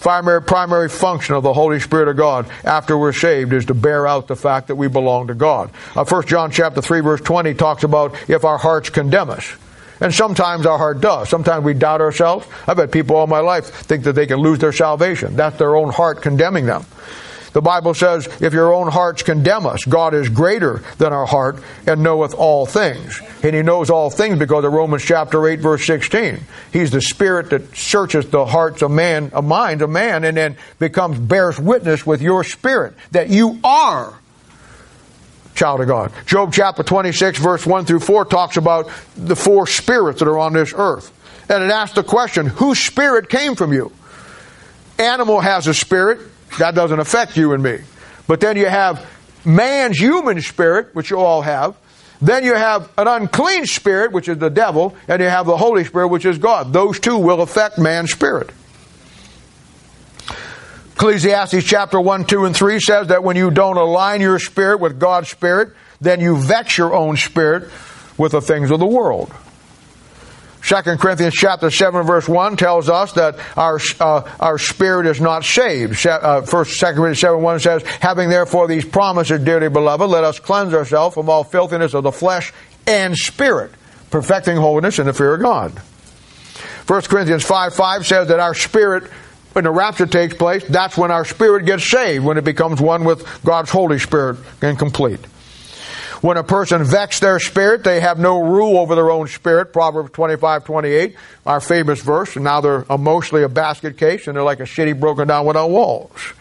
Primary, primary function of the Holy Spirit of God after we're saved is to bear out the fact that we belong to God. Uh, 1 John chapter 3 verse 20 talks about if our hearts condemn us. And sometimes our heart does. Sometimes we doubt ourselves. I've had people all my life think that they can lose their salvation. That's their own heart condemning them. The Bible says, if your own hearts condemn us, God is greater than our heart and knoweth all things. And He knows all things because of Romans chapter 8 verse 16. He's the Spirit that searches the hearts of man, of minds of man, and then becomes, bears witness with your spirit that you are child of God. Job chapter 26 verse 1 through 4 talks about the four spirits that are on this earth. And it asks the question, whose spirit came from you? Animal has a spirit, that doesn't affect you and me. But then you have man's human spirit, which you all have. Then you have an unclean spirit, which is the devil, and you have the Holy Spirit, which is God. Those two will affect man's spirit. Ecclesiastes chapter 1, 2, and 3 says that when you don't align your spirit with God's spirit, then you vex your own spirit with the things of the world. 2 Corinthians chapter 7 verse 1 tells us that our, uh, our spirit is not saved. Uh, first, 2 Corinthians 7 1 says, having therefore these promises, dearly beloved, let us cleanse ourselves from all filthiness of the flesh and spirit, perfecting holiness in the fear of God. 1 Corinthians 5 5 says that our spirit, when the rapture takes place, that's when our spirit gets saved, when it becomes one with God's Holy Spirit and complete. When a person vexes their spirit, they have no rule over their own spirit. Proverbs 25, 28, our famous verse. And now they're emotionally a basket case and they're like a city broken down without walls.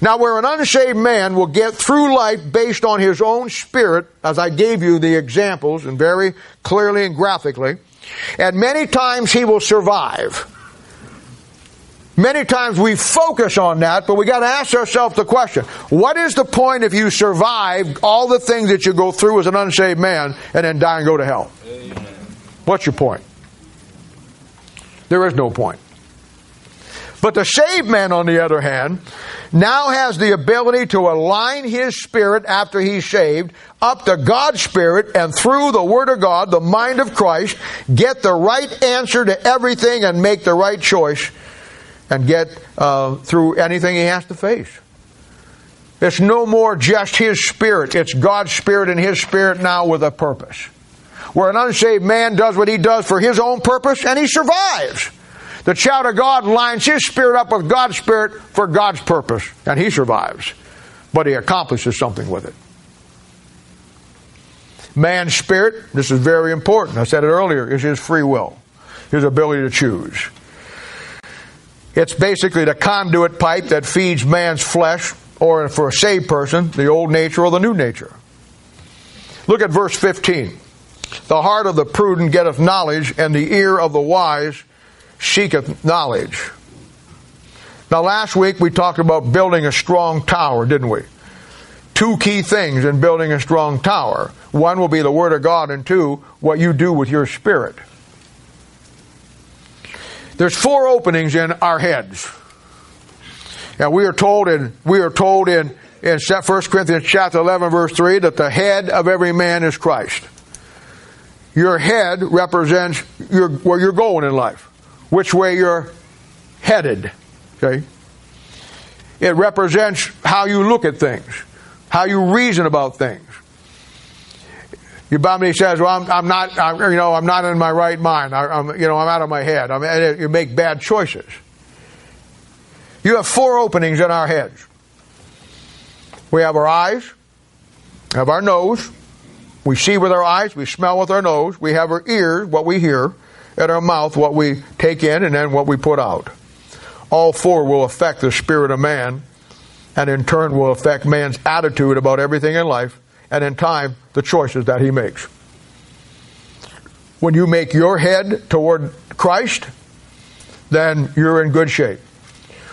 Now, where an unsaved man will get through life based on his own spirit, as I gave you the examples and very clearly and graphically, and many times he will survive. Many times we focus on that, but we got to ask ourselves the question, what is the point if you survive all the things that you go through as an unsaved man and then die and go to hell? Amen. What's your point? There is no point. But the saved man, on the other hand, now has the ability to align his spirit after he's saved up to God's spirit and through the Word of God, the mind of Christ, get the right answer to everything and make the right choice and get uh, through anything he has to face. It's no more just his spirit. It's God's spirit and his spirit now with a purpose. Where an unsaved man does what he does for his own purpose and he survives. The child of God lines his spirit up with God's spirit for God's purpose and he survives. But he accomplishes something with it. Man's spirit, this is very important, I said it earlier, is his free will, his ability to choose. It's basically the conduit pipe that feeds man's flesh, or for a saved person, the old nature or the new nature. Look at verse 15. The heart of the prudent getteth knowledge, and the ear of the wise seeketh knowledge. Now, last week we talked about building a strong tower, didn't we? Two key things in building a strong tower. One will be the Word of God, and two, what you do with your spirit. There's four openings in our heads. And we are told in we are told in, in 1 Corinthians chapter 11 verse 3 that the head of every man is Christ. Your head represents your, where you're going in life, which way you're headed. Okay? It represents how you look at things, how you reason about things. Somebody says, "Well, I'm, I'm not, I'm, you know, I'm not in my right mind. I, am you know, I'm out of my head. I mean, you make bad choices." You have four openings in our heads. We have our eyes, have our nose, we see with our eyes, we smell with our nose, we have our ears, what we hear, and our mouth, what we take in, and then what we put out. All four will affect the spirit of man, and in turn will affect man's attitude about everything in life, and in time, the choices that he makes. When you make your head toward Christ, then you're in good shape.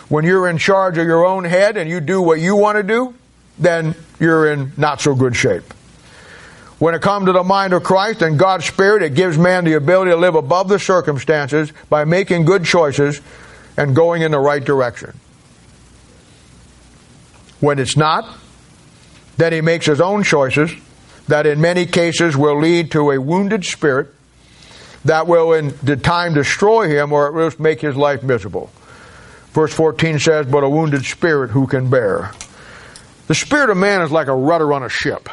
When you're in charge of your own head and you do what you want to do, then you're in not so good shape. When it comes to the mind of Christ and God's Spirit, it gives man the ability to live above the circumstances by making good choices and going in the right direction. When it's not, then he makes his own choices that in many cases will lead to a wounded spirit that will in the time destroy him or at least make his life miserable. Verse 14 says, But a wounded spirit who can bear? The spirit of man is like a rudder on a ship.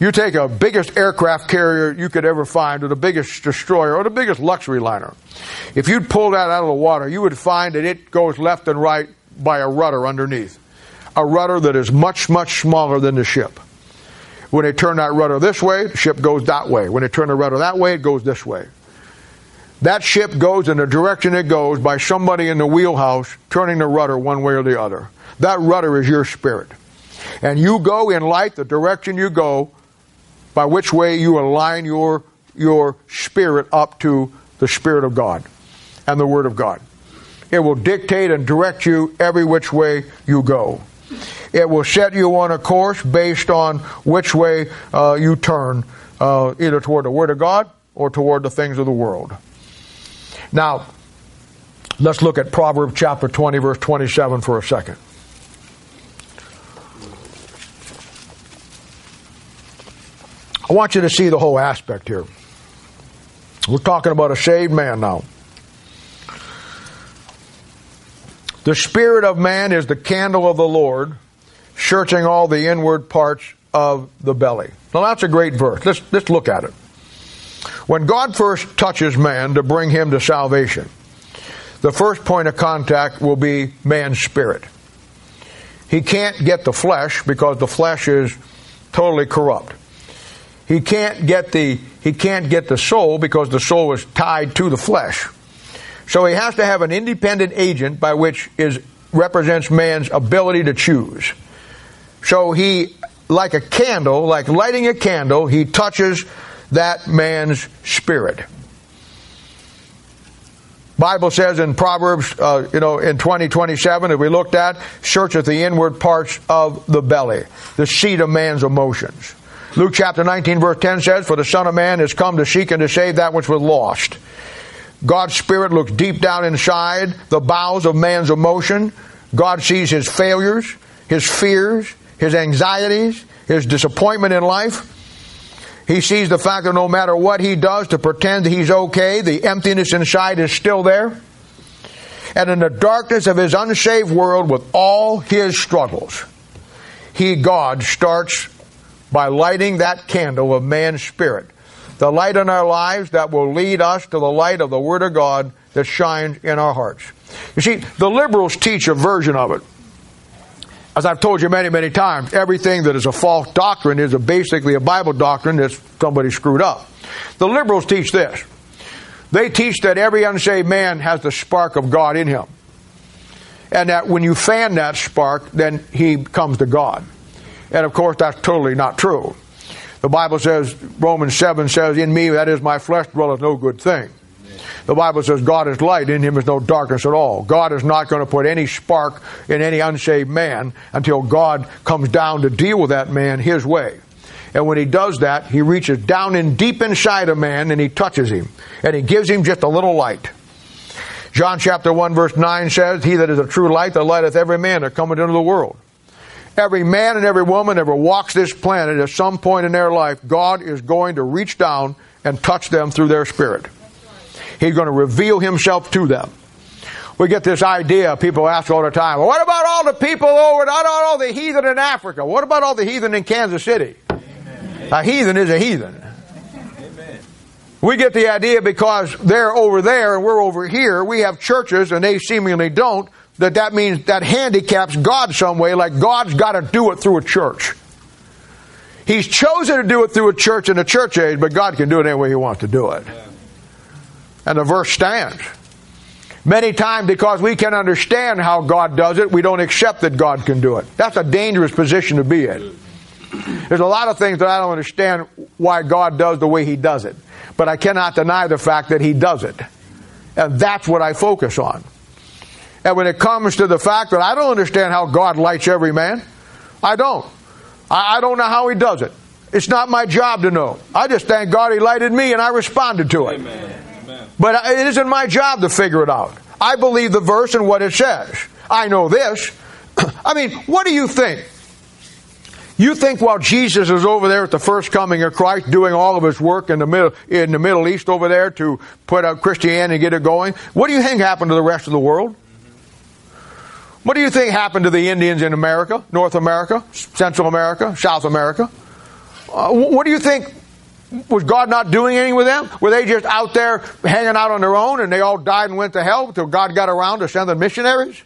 You take a biggest aircraft carrier you could ever find, or the biggest destroyer, or the biggest luxury liner. If you'd pull that out of the water, you would find that it goes left and right by a rudder underneath. A rudder that is much, much smaller than the ship. When they turn that rudder this way, the ship goes that way. When they turn the rudder that way, it goes this way. That ship goes in the direction it goes by somebody in the wheelhouse turning the rudder one way or the other. That rudder is your spirit. And you go in light the direction you go by which way you align your, your spirit up to the Spirit of God and the Word of God. It will dictate and direct you every which way you go. It will set you on a course based on which way uh, you turn, uh, either toward the Word of God or toward the things of the world. Now, let's look at Proverbs chapter 20, verse 27 for a second. I want you to see the whole aspect here. We're talking about a saved man now. The spirit of man is the candle of the Lord, searching all the inward parts of the belly. Now that's a great verse. Let's, let's look at it. When God first touches man to bring him to salvation, the first point of contact will be man's spirit. He can't get the flesh because the flesh is totally corrupt. He can't get the he can't get the soul because the soul is tied to the flesh. So he has to have an independent agent by which is represents man's ability to choose. So he like a candle, like lighting a candle, he touches that man's spirit. Bible says in Proverbs, uh, you know, in 2027, if we looked at, searcheth the inward parts of the belly, the seat of man's emotions. Luke chapter 19 verse 10 says, For the Son of Man is come to seek and to save that which was lost. God's Spirit looks deep down inside the bowels of man's emotion. God sees his failures, his fears, his anxieties, his disappointment in life. He sees the fact that no matter what he does to pretend that he's okay, the emptiness inside is still there. And in the darkness of his unsaved world, with all his struggles, he, God, starts by lighting that candle of man's spirit. The light in our lives that will lead us to the light of the Word of God that shines in our hearts. You see, the liberals teach a version of it. As I've told you many, many times, everything that is a false doctrine is a basically a Bible doctrine that somebody screwed up. The liberals teach this. They teach that every unsaved man has the spark of God in him. And that when you fan that spark, then he comes to God. And of course, that's totally not true. The Bible says, Romans 7 says, In me, that is my flesh, dwelleth no good thing. The Bible says God is light, in him is no darkness at all. God is not going to put any spark in any unsaved man until God comes down to deal with that man his way. And when he does that, he reaches down in deep inside a man and he touches him. And he gives him just a little light. John chapter 1 verse 9 says, He that is a true light that lighteth every man that cometh into the world. Every man and every woman ever walks this planet at some point in their life, God is going to reach down and touch them through their spirit. He's going to reveal himself to them. We get this idea, people ask all the time, well, what about all the people over, about all the heathen in Africa? What about all the heathen in Kansas City? Amen. A heathen is a heathen. We get the idea because they're over there and we're over here. We have churches and they seemingly don't. That that means that handicaps God some way, like God's got to do it through a church. He's chosen to do it through a church in the church age, but God can do it any way He wants to do it. And the verse stands. Many times, because we can understand how God does it, we don't accept that God can do it. That's a dangerous position to be in. There's a lot of things that I don't understand why God does the way He does it but I cannot deny the fact that he does it. And that's what I focus on. And when it comes to the fact that I don't understand how God lights every man, I don't. I don't know how he does it. It's not my job to know. I just thank God he lighted me and I responded to it. Amen. But it isn't my job to figure it out. I believe the verse and what it says. I know this. I mean, what do you think? You think while Jesus is over there at the first coming of Christ, doing all of his work in the middle in the Middle East over there to put out Christianity and get it going, what do you think happened to the rest of the world? What do you think happened to the Indians in America, North America, Central America, South America? Uh, what do you think? Was God not doing anything with them? Were they just out there hanging out on their own and they all died and went to hell until God got around to send the missionaries?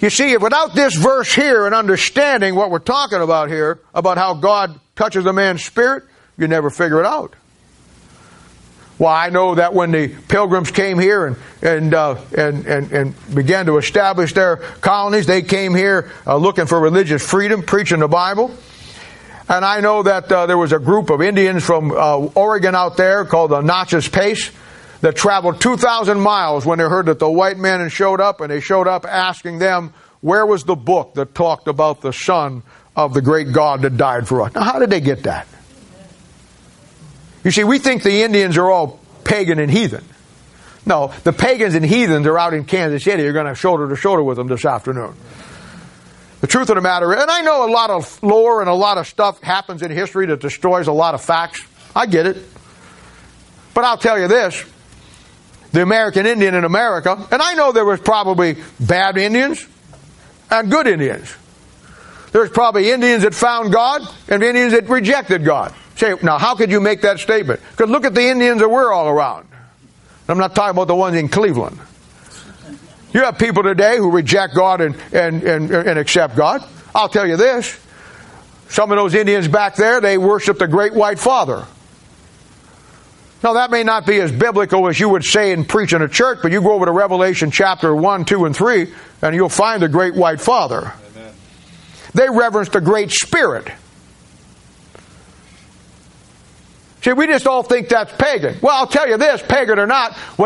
You see, without this verse here and understanding what we're talking about here, about how God touches a man's spirit, you never figure it out. Well, I know that when the pilgrims came here and and uh, and, and, and began to establish their colonies, they came here uh, looking for religious freedom, preaching the Bible. And I know that uh, there was a group of Indians from uh, Oregon out there called the Nez Perce that traveled 2,000 miles when they heard that the white men had showed up, and they showed up asking them, where was the book that talked about the son of the great God that died for us? Now, how did they get that? You see, we think the Indians are all pagan and heathen. No, the pagans and heathens are out in Kansas City. You're going to shoulder to shoulder with them this afternoon. The truth of the matter is, and I know a lot of lore and a lot of stuff happens in history that destroys a lot of facts. I get it. But I'll tell you this the American Indian in America, and I know there was probably bad Indians and good Indians. There's probably Indians that found God and Indians that rejected God. Say, now how could you make that statement? Because look at the Indians that we're all around. I'm not talking about the ones in Cleveland. You have people today who reject God and, and, and, and accept God. I'll tell you this. Some of those Indians back there, they worship the great white father. Now, that may not be as biblical as you would say and preach in a church, but you go over to Revelation chapter 1, 2, and 3, and you'll find the great white father. Amen. They reverence the great spirit. See, we just all think that's pagan. Well, I'll tell you this, pagan or not, when